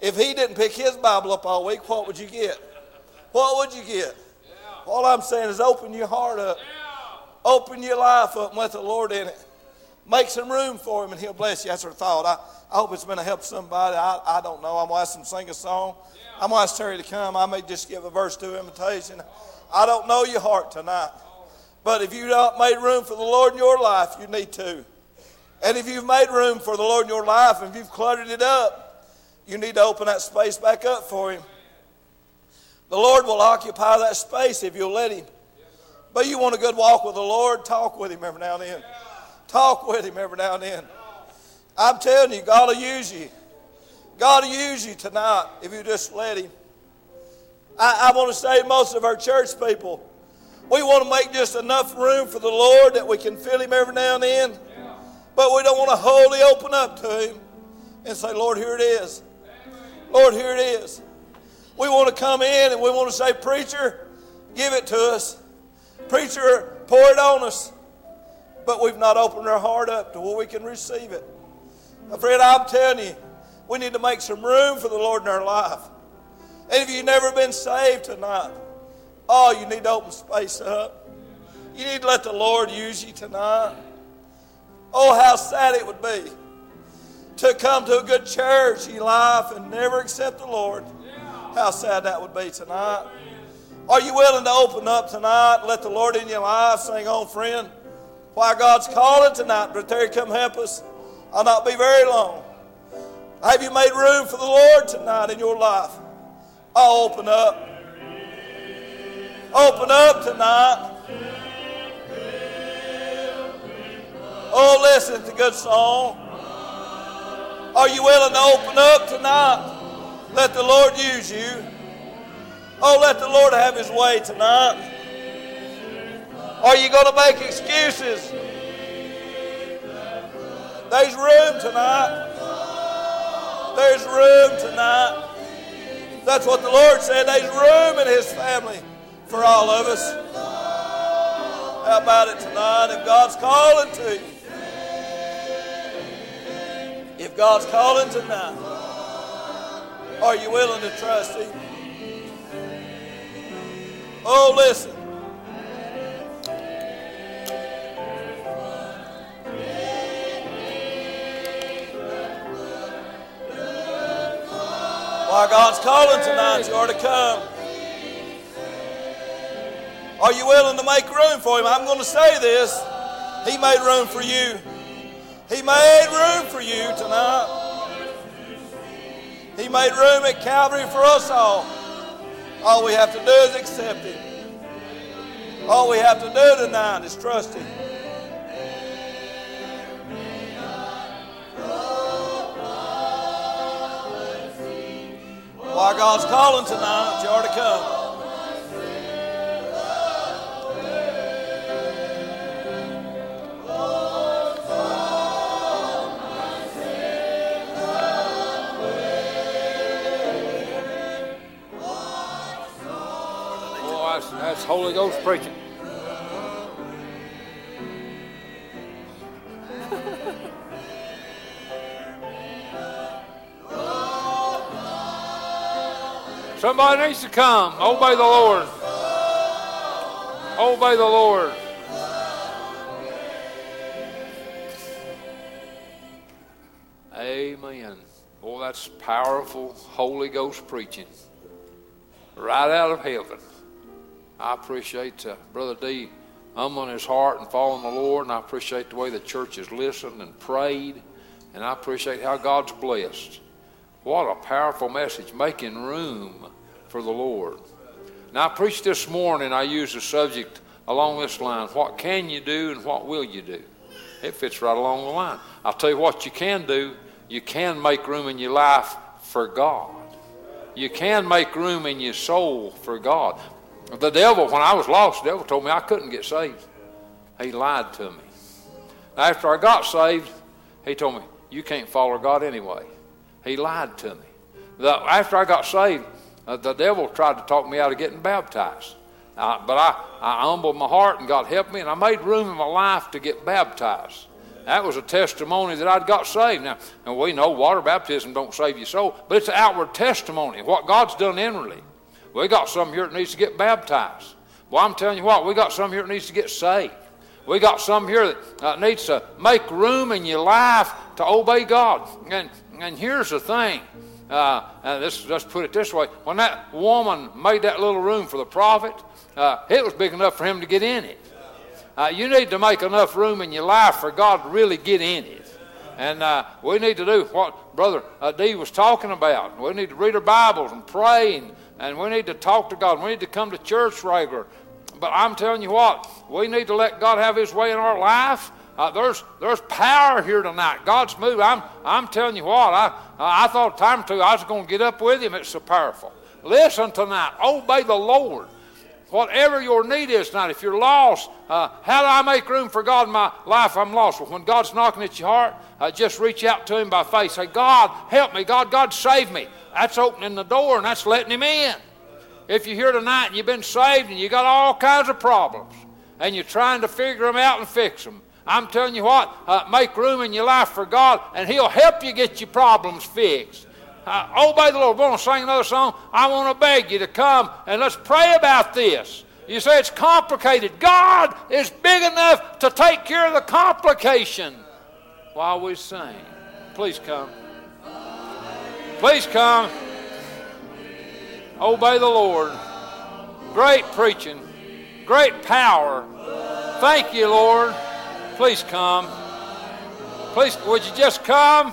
Speaker 8: If he didn't pick his Bible up all week, what would you get? What would you get? All I'm saying is open your heart up. Open your life up and let the Lord in it. Make some room for him and he'll bless you. That's our thought. I, I hope it's been help somebody. I, I don't know. I'm going to ask him to sing a song. I'm going to ask Terry to come. I may just give a verse to invitation. I don't know your heart tonight. But if you've not made room for the Lord in your life, you need to. And if you've made room for the Lord in your life and you've cluttered it up, you need to open that space back up for Him. The Lord will occupy that space if you'll let Him. But you want a good walk with the Lord, talk with Him every now and then. Talk with Him every now and then. I'm telling you, God will use you. God will use you tonight if you just let Him. I, I want to say most of our church people, we want to make just enough room for the Lord that we can feel Him every now and then. But we don't want to wholly open up to Him and say, Lord, here it is. Lord, here it is. We want to come in and we want to say, Preacher, give it to us. Preacher, pour it on us. But we've not opened our heart up to where we can receive it. My friend, I'm telling you, we need to make some room for the Lord in our life. And if you've never been saved tonight, oh, you need to open space up. You need to let the Lord use you tonight. Oh, how sad it would be to come to a good church in life and never accept the Lord. How sad that would be tonight. Are you willing to open up tonight let the Lord in your life? Sing on, friend. Why God's calling tonight, Brother Terry, come help us. I'll not be very long. Have you made room for the Lord tonight in your life? I'll open up. Open up tonight. Oh, listen, it's a good song. Are you willing to open up tonight? Let the Lord use you. Oh, let the Lord have His way tonight. Are you going to make excuses? There's room tonight. There's room tonight. That's what the Lord said. There's room in His family for all of us. How about it tonight? If God's calling to you, if God's calling tonight, are you willing to trust Him? Oh, listen. Why God's calling tonight, you are to come. Are you willing to make room for Him? I'm going to say this. He made room for you. He made room for you tonight. He made room at Calvary for us all. All we have to do is accept Him. All we have to do tonight is trust Him. Why God's calling tonight, you are to come.
Speaker 1: Oh, that's Holy Ghost preaching. Somebody needs to come. Obey the Lord. Obey the Lord. Amen. Boy, that's powerful Holy Ghost preaching. Right out of heaven. I appreciate uh, Brother Dee humbling his heart and following the Lord, and I appreciate the way the church has listened and prayed, and I appreciate how God's blessed. What a powerful message, making room for the Lord. Now, I preached this morning, I used a subject along this line. What can you do and what will you do? It fits right along the line. I'll tell you what you can do. You can make room in your life for God. You can make room in your soul for God. The devil, when I was lost, the devil told me I couldn't get saved. He lied to me. After I got saved, he told me, You can't follow God anyway. He lied to me. The, after I got saved, uh, the devil tried to talk me out of getting baptized. Uh, but I, I humbled my heart and God helped me, and I made room in my life to get baptized. That was a testimony that I'd got saved. Now, and we know water baptism don't save your soul, but it's an outward testimony of what God's done inwardly. We got some here that needs to get baptized. Well, I'm telling you what, we got some here that needs to get saved. We got some here that uh, needs to make room in your life to obey God. And, and here's the thing. Uh, and this, let's put it this way. When that woman made that little room for the prophet, uh, it was big enough for him to get in it. Uh, you need to make enough room in your life for God to really get in it. And uh, we need to do what Brother uh, Dee was talking about. We need to read our Bibles and pray, and, and we need to talk to God. We need to come to church regular. But I'm telling you what, we need to let God have His way in our life. Uh, there's there's power here tonight. God's moving. I'm I'm telling you what. I I thought time to I was going to get up with Him. It's so powerful. Listen tonight. Obey the Lord. Whatever your need is tonight, if you're lost, uh, how do I make room for God in my life? I'm lost. Well, when God's knocking at your heart, uh, just reach out to Him by faith. Say, God, help me. God, God, save me. That's opening the door and that's letting Him in. If you're here tonight and you've been saved and you got all kinds of problems and you're trying to figure them out and fix them, I'm telling you what, uh, make room in your life for God and He'll help you get your problems fixed. Uh, obey the Lord. We're going to sing another song. I want to beg you to come and let's pray about this. You say it's complicated. God is big enough to take care of the complication while we sing. Please come. Please come. Obey the Lord. Great preaching. Great power. Thank you, Lord. Please come. Please, would you just come?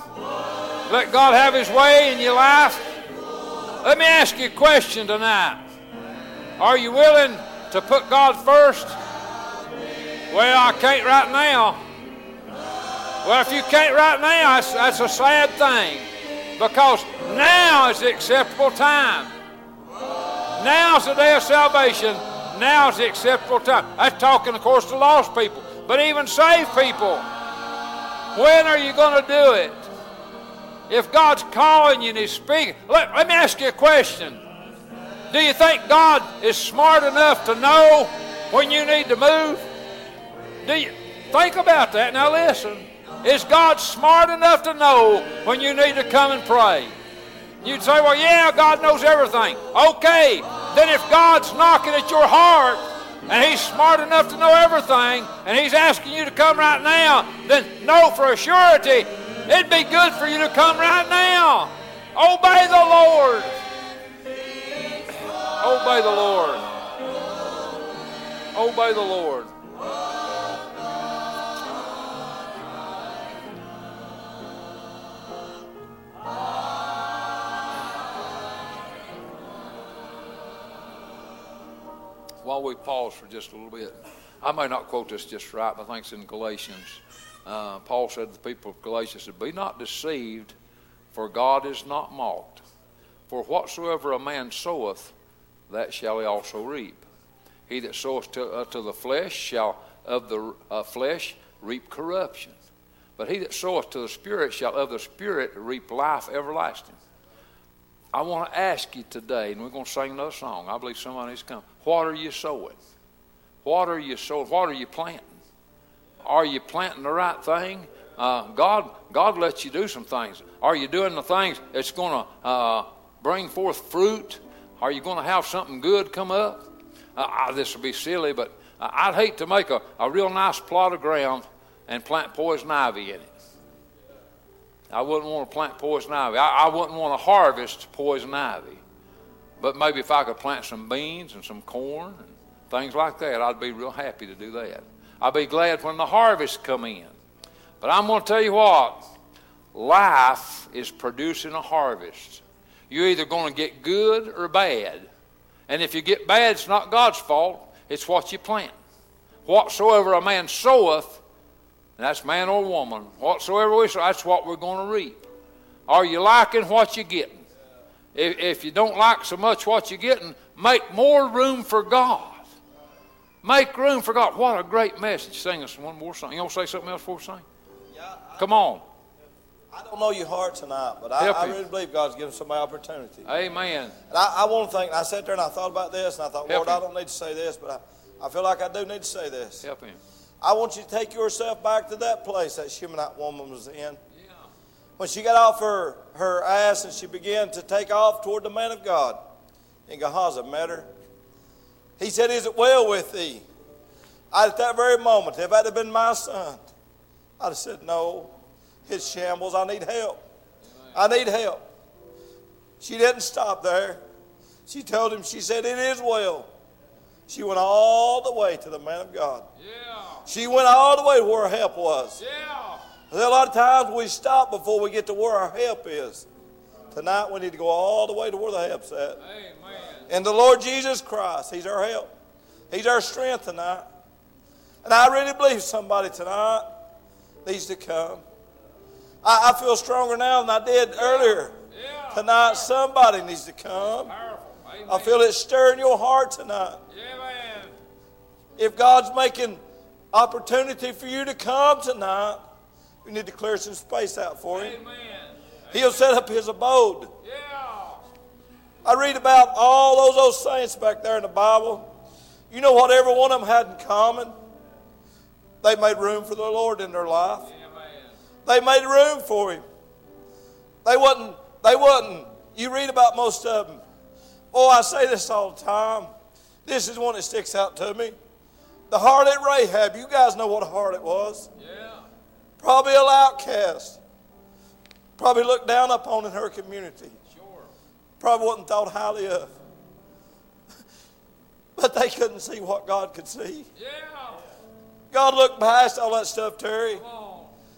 Speaker 1: Let God have His way in your life. Let me ask you a question tonight. Are you willing to put God first? Well, I can't right now. Well, if you can't right now, that's, that's a sad thing. Because now is the acceptable time. Now is the day of salvation. Now is the acceptable time. That's talking, of course, to lost people. But even saved people. When are you going to do it? If God's calling you and He's speaking, let, let me ask you a question. Do you think God is smart enough to know when you need to move? Do you think about that? Now listen. Is God smart enough to know when you need to come and pray? You'd say, well, yeah, God knows everything. Okay, then if God's knocking at your heart and He's smart enough to know everything and He's asking you to come right now, then know for a surety it'd be good for you to come right now. Obey the Lord. Obey the Lord. Obey the Lord. While we pause for just a little bit, I may not quote this just right, but I think it's in Galatians. Uh, Paul said to the people of Galatians, Be not deceived, for God is not mocked. For whatsoever a man soweth, that shall he also reap. He that soweth to, uh, to the flesh shall of the uh, flesh reap corruption. But he that soweth to the Spirit shall of the Spirit reap life everlasting. I want to ask you today, and we're going to sing another song. I believe somebody's come. What are you sowing? What are you sowing? What are you planting? Are you planting the right thing? Uh, God, God lets you do some things. Are you doing the things that's going to uh, bring forth fruit? Are you going to have something good come up? Uh, this will be silly, but I'd hate to make a, a real nice plot of ground and plant poison ivy in it. I wouldn't want to plant poison ivy. I, I wouldn't want to harvest poison ivy. But maybe if I could plant some beans and some corn and things like that, I'd be real happy to do that. I'd be glad when the harvest come in. But I'm going to tell you what, life is producing a harvest. You're either going to get good or bad. And if you get bad, it's not God's fault, it's what you plant. whatsoever a man soweth, and that's man or woman, whatsoever we sow, that's what we're going to reap. Are you liking what you're getting? If, if you don't like so much what you're getting, make more room for God. Make room for God. What a great message. Sing us one more song. You want to say something else before we sing?
Speaker 8: Yeah, I,
Speaker 1: Come on.
Speaker 8: I don't know your heart tonight, but I, I really believe God's given somebody opportunity.
Speaker 1: Amen.
Speaker 8: And I, I want to think, I sat there and I thought about this, and I thought,
Speaker 1: Help
Speaker 8: Lord, I don't need to say this, but I, I feel like I do need to say this.
Speaker 1: Help him.
Speaker 8: I want you to take yourself back to that place that Shunammite woman was in. Yeah. When she got off her, her ass and she began to take off toward the man of God, and Gehazi met her. He said, Is it well with thee? I, at that very moment, if that had been my son, I'd have said, No, it's shambles. I need help. I need help. She didn't stop there. She told him, She said, It is well. She went all the way to the man of God.
Speaker 1: Yeah.
Speaker 8: She went all the way to where her help was.
Speaker 1: Yeah.
Speaker 8: A lot of times we stop before we get to where our help is. Tonight we need to go all the way to where the help's at.
Speaker 1: Amen.
Speaker 8: And the Lord Jesus Christ, He's our help. He's our strength tonight. And I really believe somebody tonight needs to come. I, I feel stronger now than I did earlier.
Speaker 1: Yeah.
Speaker 8: Tonight, somebody needs to come. I feel it stirring your heart tonight.
Speaker 1: Yeah, man.
Speaker 8: If God's making opportunity for you to come tonight, we need to clear some space out for Him.
Speaker 1: Amen.
Speaker 8: He'll set up His abode.
Speaker 1: Yeah.
Speaker 8: I read about all those old saints back there in the Bible. You know what every one of them had in common? They made room for the Lord in their life. They made room for Him. They wasn't. They wasn't. You read about most of them. Oh, I say this all the time. This is one that sticks out to me. The harlot Rahab. You guys know what a harlot was.
Speaker 1: Yeah.
Speaker 8: Probably an outcast. Probably looked down upon in her community.
Speaker 1: Sure.
Speaker 8: Probably wasn't thought highly of. But they couldn't see what God could see.
Speaker 1: Yeah.
Speaker 8: God looked past all that stuff, Terry.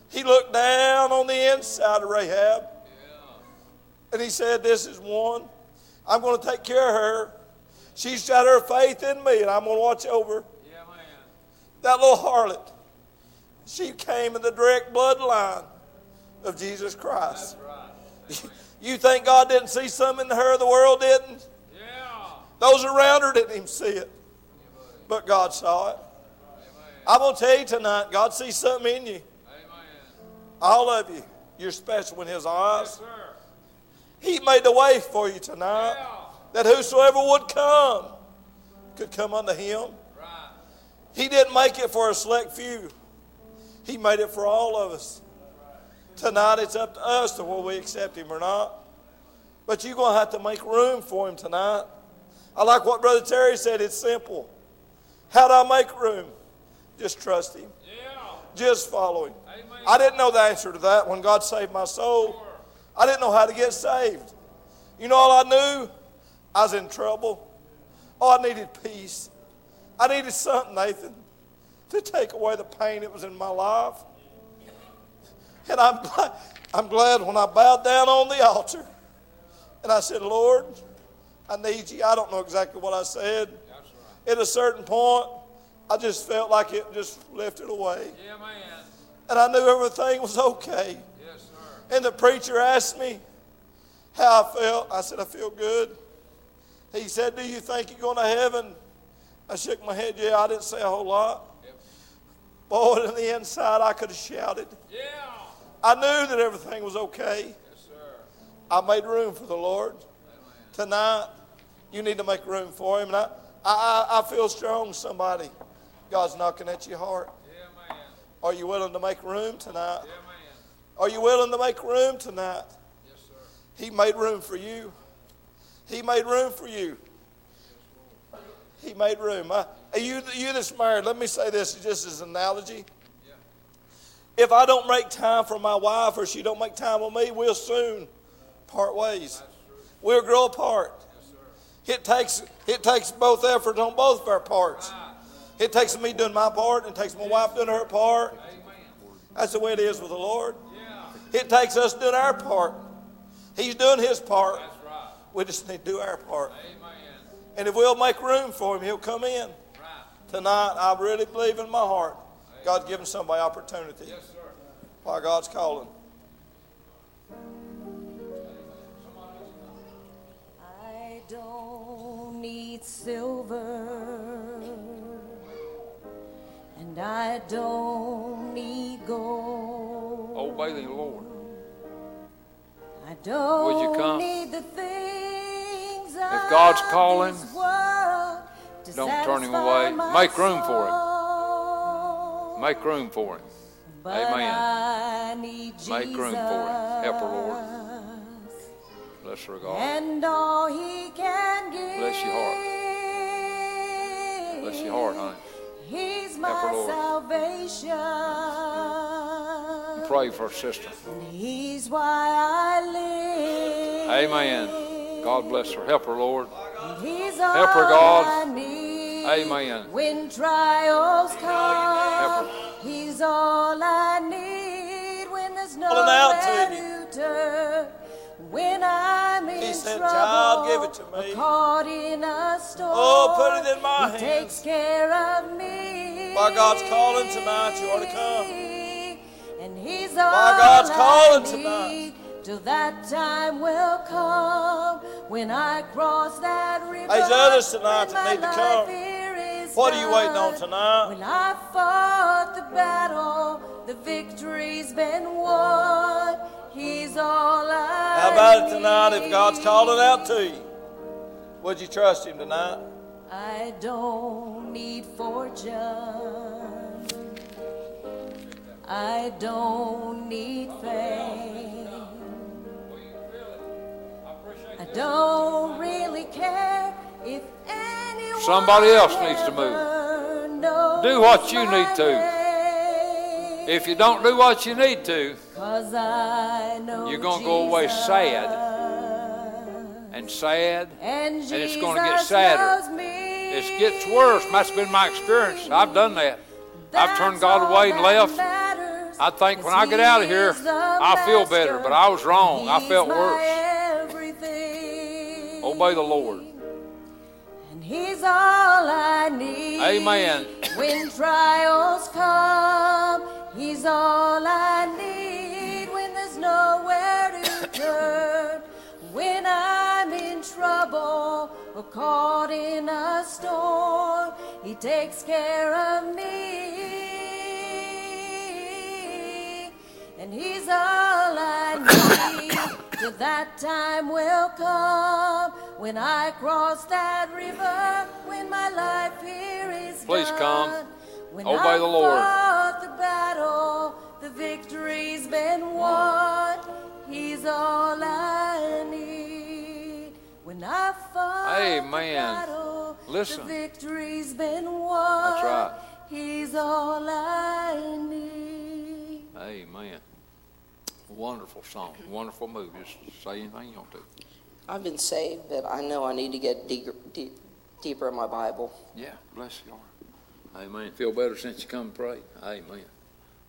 Speaker 8: He looked down on the inside of Rahab
Speaker 1: Yeah.
Speaker 8: and he said, This is one. I'm going to take care of her. She's got her faith in me and I'm going to watch over her.
Speaker 1: Yeah, man.
Speaker 8: That little harlot. She came in the direct bloodline of Jesus Christ.
Speaker 1: Right.
Speaker 8: You think God didn't see something in her the world didn't?
Speaker 1: Yeah.
Speaker 8: Those around her didn't even see it. But God saw it. I'm going to tell you tonight, God sees something in you.
Speaker 1: Amen.
Speaker 8: All of you. You're special in His eyes.
Speaker 1: Yes, sir.
Speaker 8: He made the way for you tonight.
Speaker 1: Yeah.
Speaker 8: That whosoever would come could come unto Him. He didn't make it for a select few. He made it for all of us. Tonight it's up to us to whether we accept him or not. But you're going to have to make room for him tonight. I like what Brother Terry said. It's simple. How do I make room? Just trust him.
Speaker 1: Yeah.
Speaker 8: Just follow him.
Speaker 1: Amen.
Speaker 8: I didn't know the answer to that when God saved my soul. I didn't know how to get saved. You know all I knew? I was in trouble. Oh, I needed peace. I needed something, Nathan, to take away the pain that was in my life. And I'm glad, I'm glad when I bowed down on the altar and I said, Lord, I need you. I don't know exactly what I said. At a certain point, I just felt like it just lifted away.
Speaker 1: Yeah, man.
Speaker 8: And I knew everything was okay.
Speaker 1: Yes, sir.
Speaker 8: And the preacher asked me how I felt. I said, I feel good. He said, Do you think you're going to heaven? I shook my head, Yeah, I didn't say a whole lot.
Speaker 1: Yep.
Speaker 8: Boy, on the inside, I could have shouted.
Speaker 1: Yeah.
Speaker 8: I knew that everything was okay.
Speaker 1: Yes, sir.
Speaker 8: I made room for the Lord. Tonight, you need to make room for Him. And I, I, I I feel strong, somebody. God's knocking at your heart.
Speaker 1: Yeah.
Speaker 8: Are you willing to make room tonight?
Speaker 1: Yeah.
Speaker 8: Are you willing to make room tonight?
Speaker 1: Yes, sir.
Speaker 8: He made room for you. He made room for you. He made room. I, you, you that's married, let me say this just as an analogy. If I don't make time for my wife or she don't make time with me, we'll soon part ways. We'll grow apart. It takes, it takes both efforts on both of our parts. It takes me doing my part and it takes my wife doing her part. That's the way it is with the Lord. It takes us doing our part. He's doing his part. We just need to do our part.
Speaker 1: Amen.
Speaker 8: And if we'll make room for him, he'll come in.
Speaker 1: Right.
Speaker 8: Tonight, I really believe in my heart God's given somebody opportunity. Yes, sir. Why God's calling.
Speaker 7: I don't need silver, and I don't need gold.
Speaker 1: Obey the Lord.
Speaker 7: I don't
Speaker 1: Would you come?
Speaker 7: need the things
Speaker 1: If God's calling,
Speaker 7: this world to
Speaker 1: don't turn him away. Make room for him. Make room for him. Amen. Make room for him. Help her, Lord. Bless her, God.
Speaker 7: And all he can give.
Speaker 1: Bless your heart. Bless your heart, honey.
Speaker 7: He's
Speaker 1: Help her,
Speaker 7: my
Speaker 1: Lord.
Speaker 7: salvation.
Speaker 1: Pray for her sister.
Speaker 7: He's why I live.
Speaker 1: Amen. God bless her. Help her, Lord.
Speaker 7: He's
Speaker 1: Help her, God. Amen.
Speaker 7: When trials come. He's all I need. When there's
Speaker 8: Calling out
Speaker 7: nowhere
Speaker 8: to
Speaker 7: to turn. When I'm in
Speaker 8: He said,
Speaker 7: trouble,
Speaker 8: "Child, give it to me."
Speaker 7: or caught in a storm,
Speaker 8: Oh, put it in my
Speaker 7: he
Speaker 8: hands.
Speaker 7: takes care of me.
Speaker 8: By God's calling tonight, you ought to come.
Speaker 7: And He's all
Speaker 8: By God's
Speaker 7: I
Speaker 8: calling
Speaker 7: need
Speaker 8: tonight.
Speaker 7: Till that time will come when I cross that river.
Speaker 8: There's others tonight that need to come. What are you waiting on tonight?
Speaker 7: When I fought the battle, the victory's been won. He's all I
Speaker 8: How about it tonight if. God's calling out to you? Would you trust Him tonight?
Speaker 7: I don't need fortune. I don't need fame. Don't really care if anyone
Speaker 1: Somebody else needs to move. Do what you need to. If you don't do what you need to
Speaker 7: I know
Speaker 1: You're gonna go away sad. And sad,
Speaker 7: And,
Speaker 1: and it's going to get sadder. It gets worse. That's been my experience. I've done that. I've turned God away and left. I think when I get out of here, I'll feel better, but I was wrong. I felt worse. Obey the Lord.
Speaker 7: And He's all I need.
Speaker 1: Amen.
Speaker 7: When trials come, He's all I need. When there's nowhere to turn, when I'm in trouble or caught in a storm, He takes care of me. And He's all I need. Till that time will come when I cross that river, when my life here is
Speaker 1: Please
Speaker 7: done.
Speaker 1: come.
Speaker 7: When oh,
Speaker 1: Obey
Speaker 7: I
Speaker 1: the Lord.
Speaker 7: fought the battle, the victory's been won. He's all I need. When I fought
Speaker 1: Amen.
Speaker 7: the battle,
Speaker 1: Listen.
Speaker 7: the victory's been won.
Speaker 1: That's right.
Speaker 7: He's all I need.
Speaker 1: Amen. Wonderful song. Wonderful move. Just say anything you want to.
Speaker 9: I've been saved, but I know I need to get deeper, deep, deeper in my Bible.
Speaker 1: Yeah, bless your heart. Amen. Feel better since you come and pray. Amen.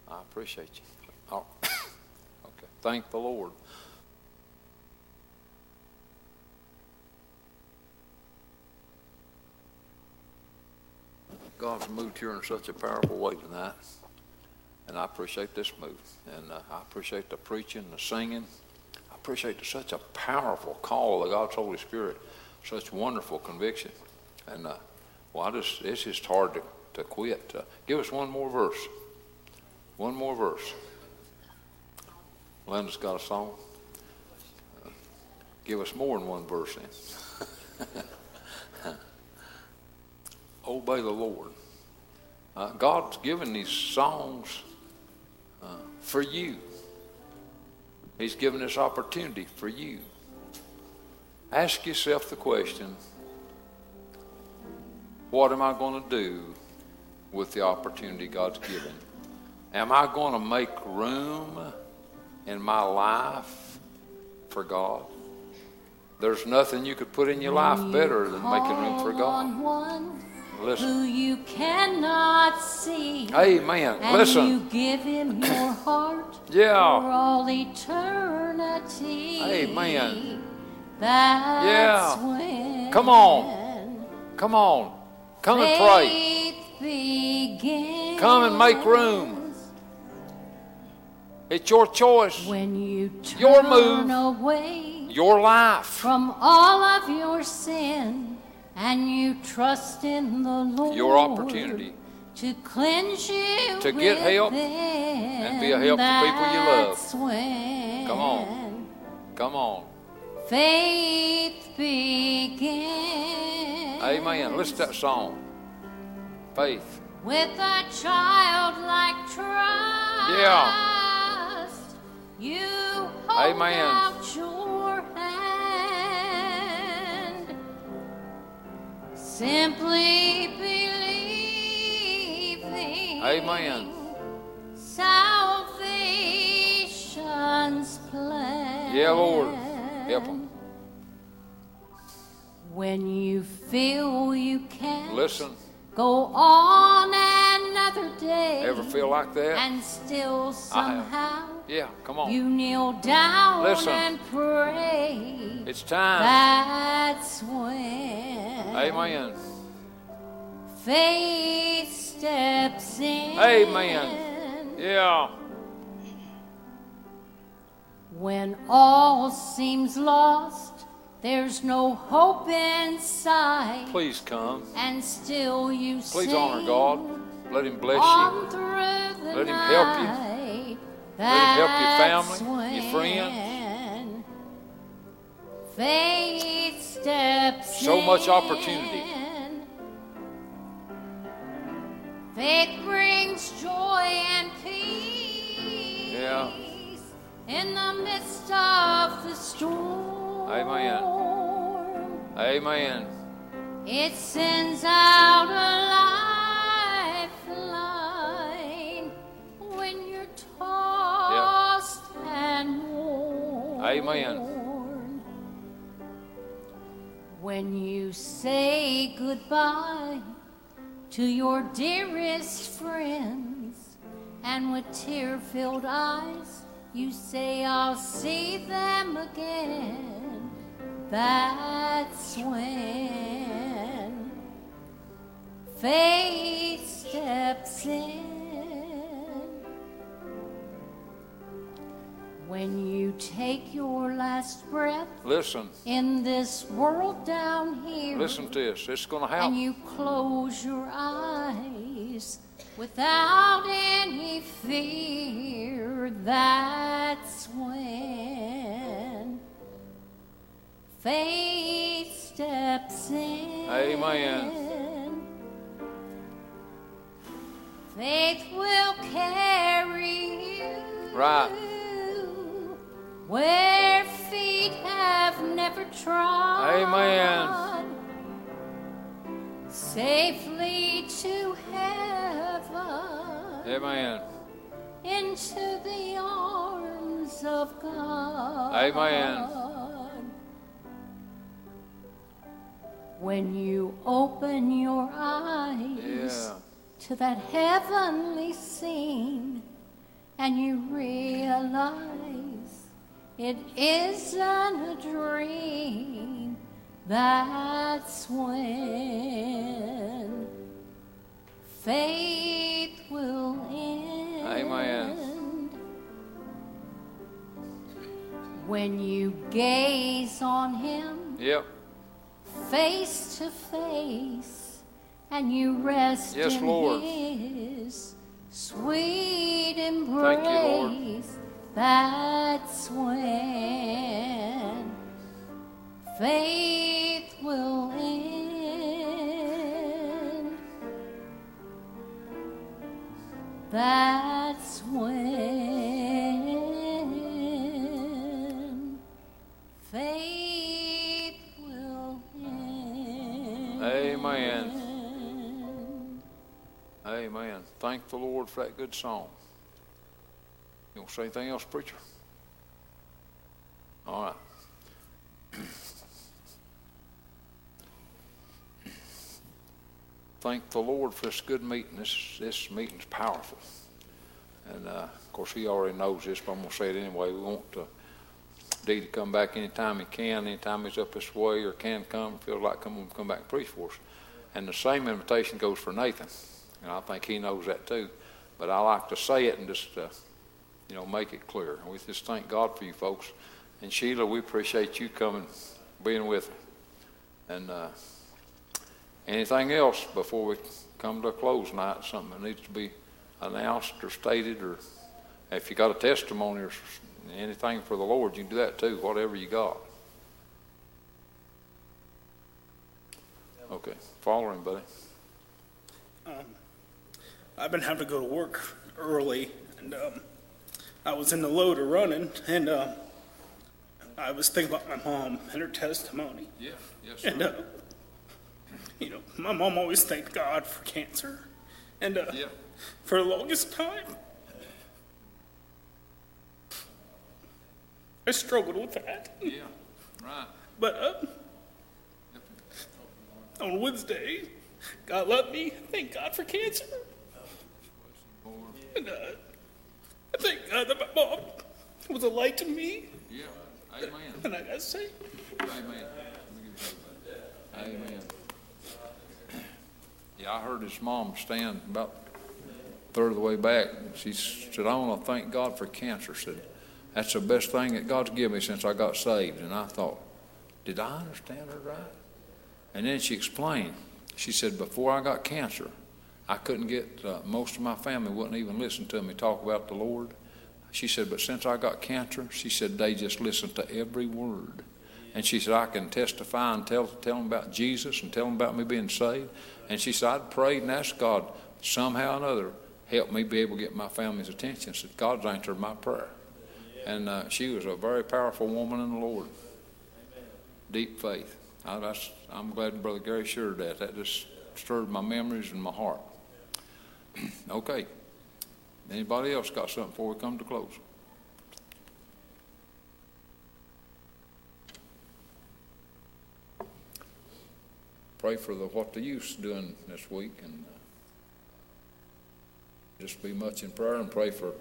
Speaker 1: I appreciate you. Oh, okay. Thank the Lord. God's moved here in such a powerful way tonight. And I appreciate this move. And uh, I appreciate the preaching, the singing. Appreciate such a powerful call of God's Holy Spirit, such wonderful conviction. And, uh, well, I just, it's just hard to, to quit. Uh, give us one more verse. One more verse. Linda's got a song. Uh, give us more than one verse then. Obey the Lord. Uh, God's given these songs uh, for you. He's given this opportunity for you. Ask yourself the question what am I going to do with the opportunity God's given? Am I going to make room in my life for God? There's nothing you could put in your life better than making room for God. Listen.
Speaker 10: who you cannot see.
Speaker 1: Amen.
Speaker 10: And
Speaker 1: Listen.
Speaker 10: you give him your heart
Speaker 1: yeah.
Speaker 10: for all eternity.
Speaker 1: Amen.
Speaker 10: That's
Speaker 1: Yeah.
Speaker 10: when
Speaker 1: Come on. Come on. Come and pray.
Speaker 10: begins.
Speaker 1: Come and make room. It's your choice,
Speaker 10: When you turn
Speaker 1: Your move.
Speaker 10: away
Speaker 1: your life.
Speaker 10: from all of your sin and you trust in the Lord.
Speaker 1: Your opportunity.
Speaker 10: To cleanse you
Speaker 1: To get help
Speaker 10: and
Speaker 1: be a help to people you love. Come on. Come on.
Speaker 10: Faith begins.
Speaker 1: Amen. Listen to that song. Faith.
Speaker 10: With a childlike trust.
Speaker 1: Yeah.
Speaker 10: You hold
Speaker 1: Amen.
Speaker 10: Simply believing.
Speaker 1: Amen.
Speaker 10: Salvation's plan.
Speaker 1: Yeah, Lord. Help 'em.
Speaker 10: When you feel you can't
Speaker 1: Listen.
Speaker 10: go on another day
Speaker 1: Ever feel like that?
Speaker 10: and still somehow
Speaker 1: Yeah, come on.
Speaker 10: you kneel down
Speaker 1: Listen.
Speaker 10: and pray.
Speaker 1: It's time.
Speaker 10: That's when
Speaker 1: Amen.
Speaker 10: faith steps in.
Speaker 1: Amen. Yeah.
Speaker 10: When all seems lost, there's no hope in sight,
Speaker 1: Please come.
Speaker 10: and still you
Speaker 1: Please
Speaker 10: sing
Speaker 1: honor God. Let Him bless you. Let Him help you. Let Him help your family, your friends.
Speaker 10: Faith steps
Speaker 1: So much opportunity.
Speaker 10: Faith brings joy and peace
Speaker 1: Yeah.
Speaker 10: in the midst of the storm.
Speaker 1: Amen. Amen.
Speaker 10: It sends out a lifeline
Speaker 1: Amen.
Speaker 10: When you say goodbye to your dearest friends, and with tear filled eyes, you say, I'll see them again. That's when faith steps in. When you take your last breath
Speaker 1: Listen.
Speaker 10: in this world down here,
Speaker 1: Listen to this. It's going to
Speaker 10: and
Speaker 1: happen.
Speaker 10: you close your eyes without any fear, that's when faith steps in.
Speaker 1: Amen.
Speaker 10: Faith will carry you
Speaker 1: Right.
Speaker 10: Where feet have never trod.
Speaker 1: Amen.
Speaker 10: Safely to heaven,
Speaker 1: Amen.
Speaker 10: into the arms of God.
Speaker 1: Amen.
Speaker 10: When you open your eyes
Speaker 1: Yeah.
Speaker 10: to that heavenly scene and you realize it isn't a dream, that's when faith will end.
Speaker 1: Amen.
Speaker 10: When you gaze on Him
Speaker 1: Yep.
Speaker 10: face to face and you rest
Speaker 1: Yes,
Speaker 10: in
Speaker 1: Lord.
Speaker 10: his sweet embrace
Speaker 1: Thank you, Lord.
Speaker 10: That's when faith will end that's when faith will end.
Speaker 1: Amen. Amen. Thank the Lord for that good song. You want to say anything else, preacher? All right. Thank the Lord for this good meeting. This this meeting's powerful, and uh, of course he already knows this, but I'm gonna say it anyway. We want to Dee to come back anytime he can, anytime he's up this way or can come, feels like come come back and preach for us. And the same invitation goes for Nathan. and I think he knows that too. But I like to say it and just, uh, you know, make it clear. We just thank God for you folks. And Sheila, we appreciate you coming, being with us. And uh, anything else before we come to a close night, something that needs to be announced or stated, or if you got a testimony or anything for the Lord, you can do that too, whatever you got. Okay, following, buddy.
Speaker 11: I've been having to go to work early, and um, I was in the loader running, and um, I was thinking about my mom and her testimony.
Speaker 1: Yeah, yes,
Speaker 11: And, uh, you know, my mom always thanked God for cancer. And uh,
Speaker 1: Yeah.
Speaker 11: for the longest time, I struggled with that.
Speaker 1: Yeah, right.
Speaker 11: But uh, on Wednesday, God loved me. Thank God for cancer. And uh, thank God that my mom was a light to me.
Speaker 1: Yeah, amen,
Speaker 11: And I gotta say,
Speaker 1: amen. Amen. Yeah, I heard his mom stand about a third of the way back. She said, I want to thank God for cancer. Said, that's the best thing that God's given me since I got saved. And I thought, did I understand her right? And then she explained. She said, before I got cancer, I couldn't get, uh, most of my family wouldn't even listen to me talk about the Lord. She said, but since I got cancer, she said, they just listen to every word. And she said, I can testify and tell, tell them about Jesus and tell them about me being saved. And she said, I'd prayed and asked God somehow or another, help me be able to get my family's attention. Said, God's answered my prayer. And uh, she was a very powerful woman in the Lord. Deep faith. I, I'm glad Brother Gary shared that. That just stirred my memories and my heart. Okay. Anybody else got something before we come to close? Pray for the what the youth's doing this week and uh, just be much in prayer and pray for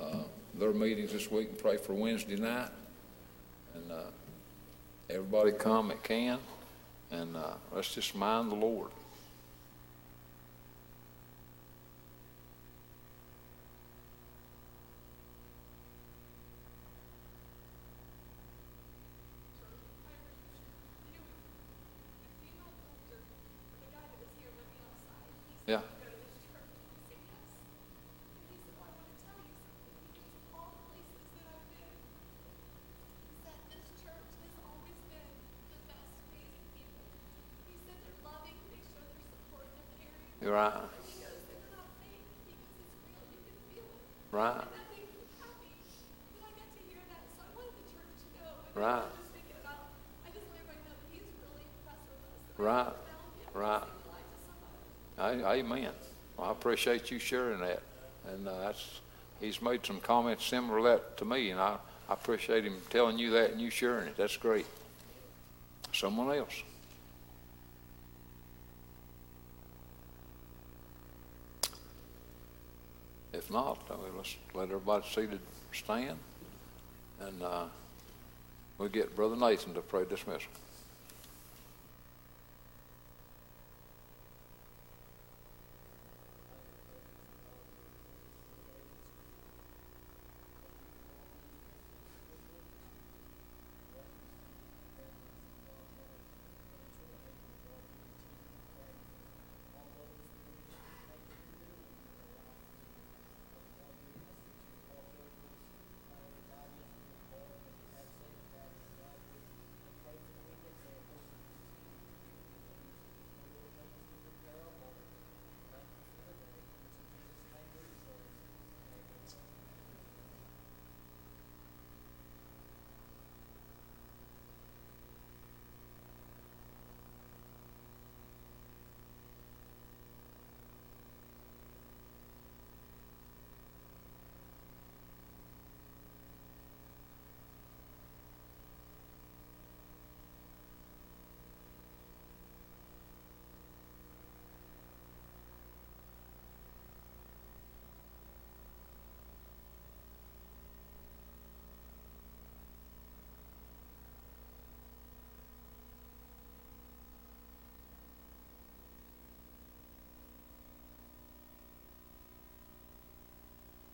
Speaker 1: uh, their meetings this week and pray for Wednesday night. And uh, everybody come that can and uh, let's just mind the Lord. Yeah. You're right. Right. Right. Right. Right. I- Amen. Well, I appreciate you sharing that. And uh, that's, he's made some comments similar to that to me, and I, I appreciate him telling you that and you sharing it. That's great. Someone else. If not, I mean, let's let everybody seated stand. And uh, we'll get Brother Nathan to pray dismissal.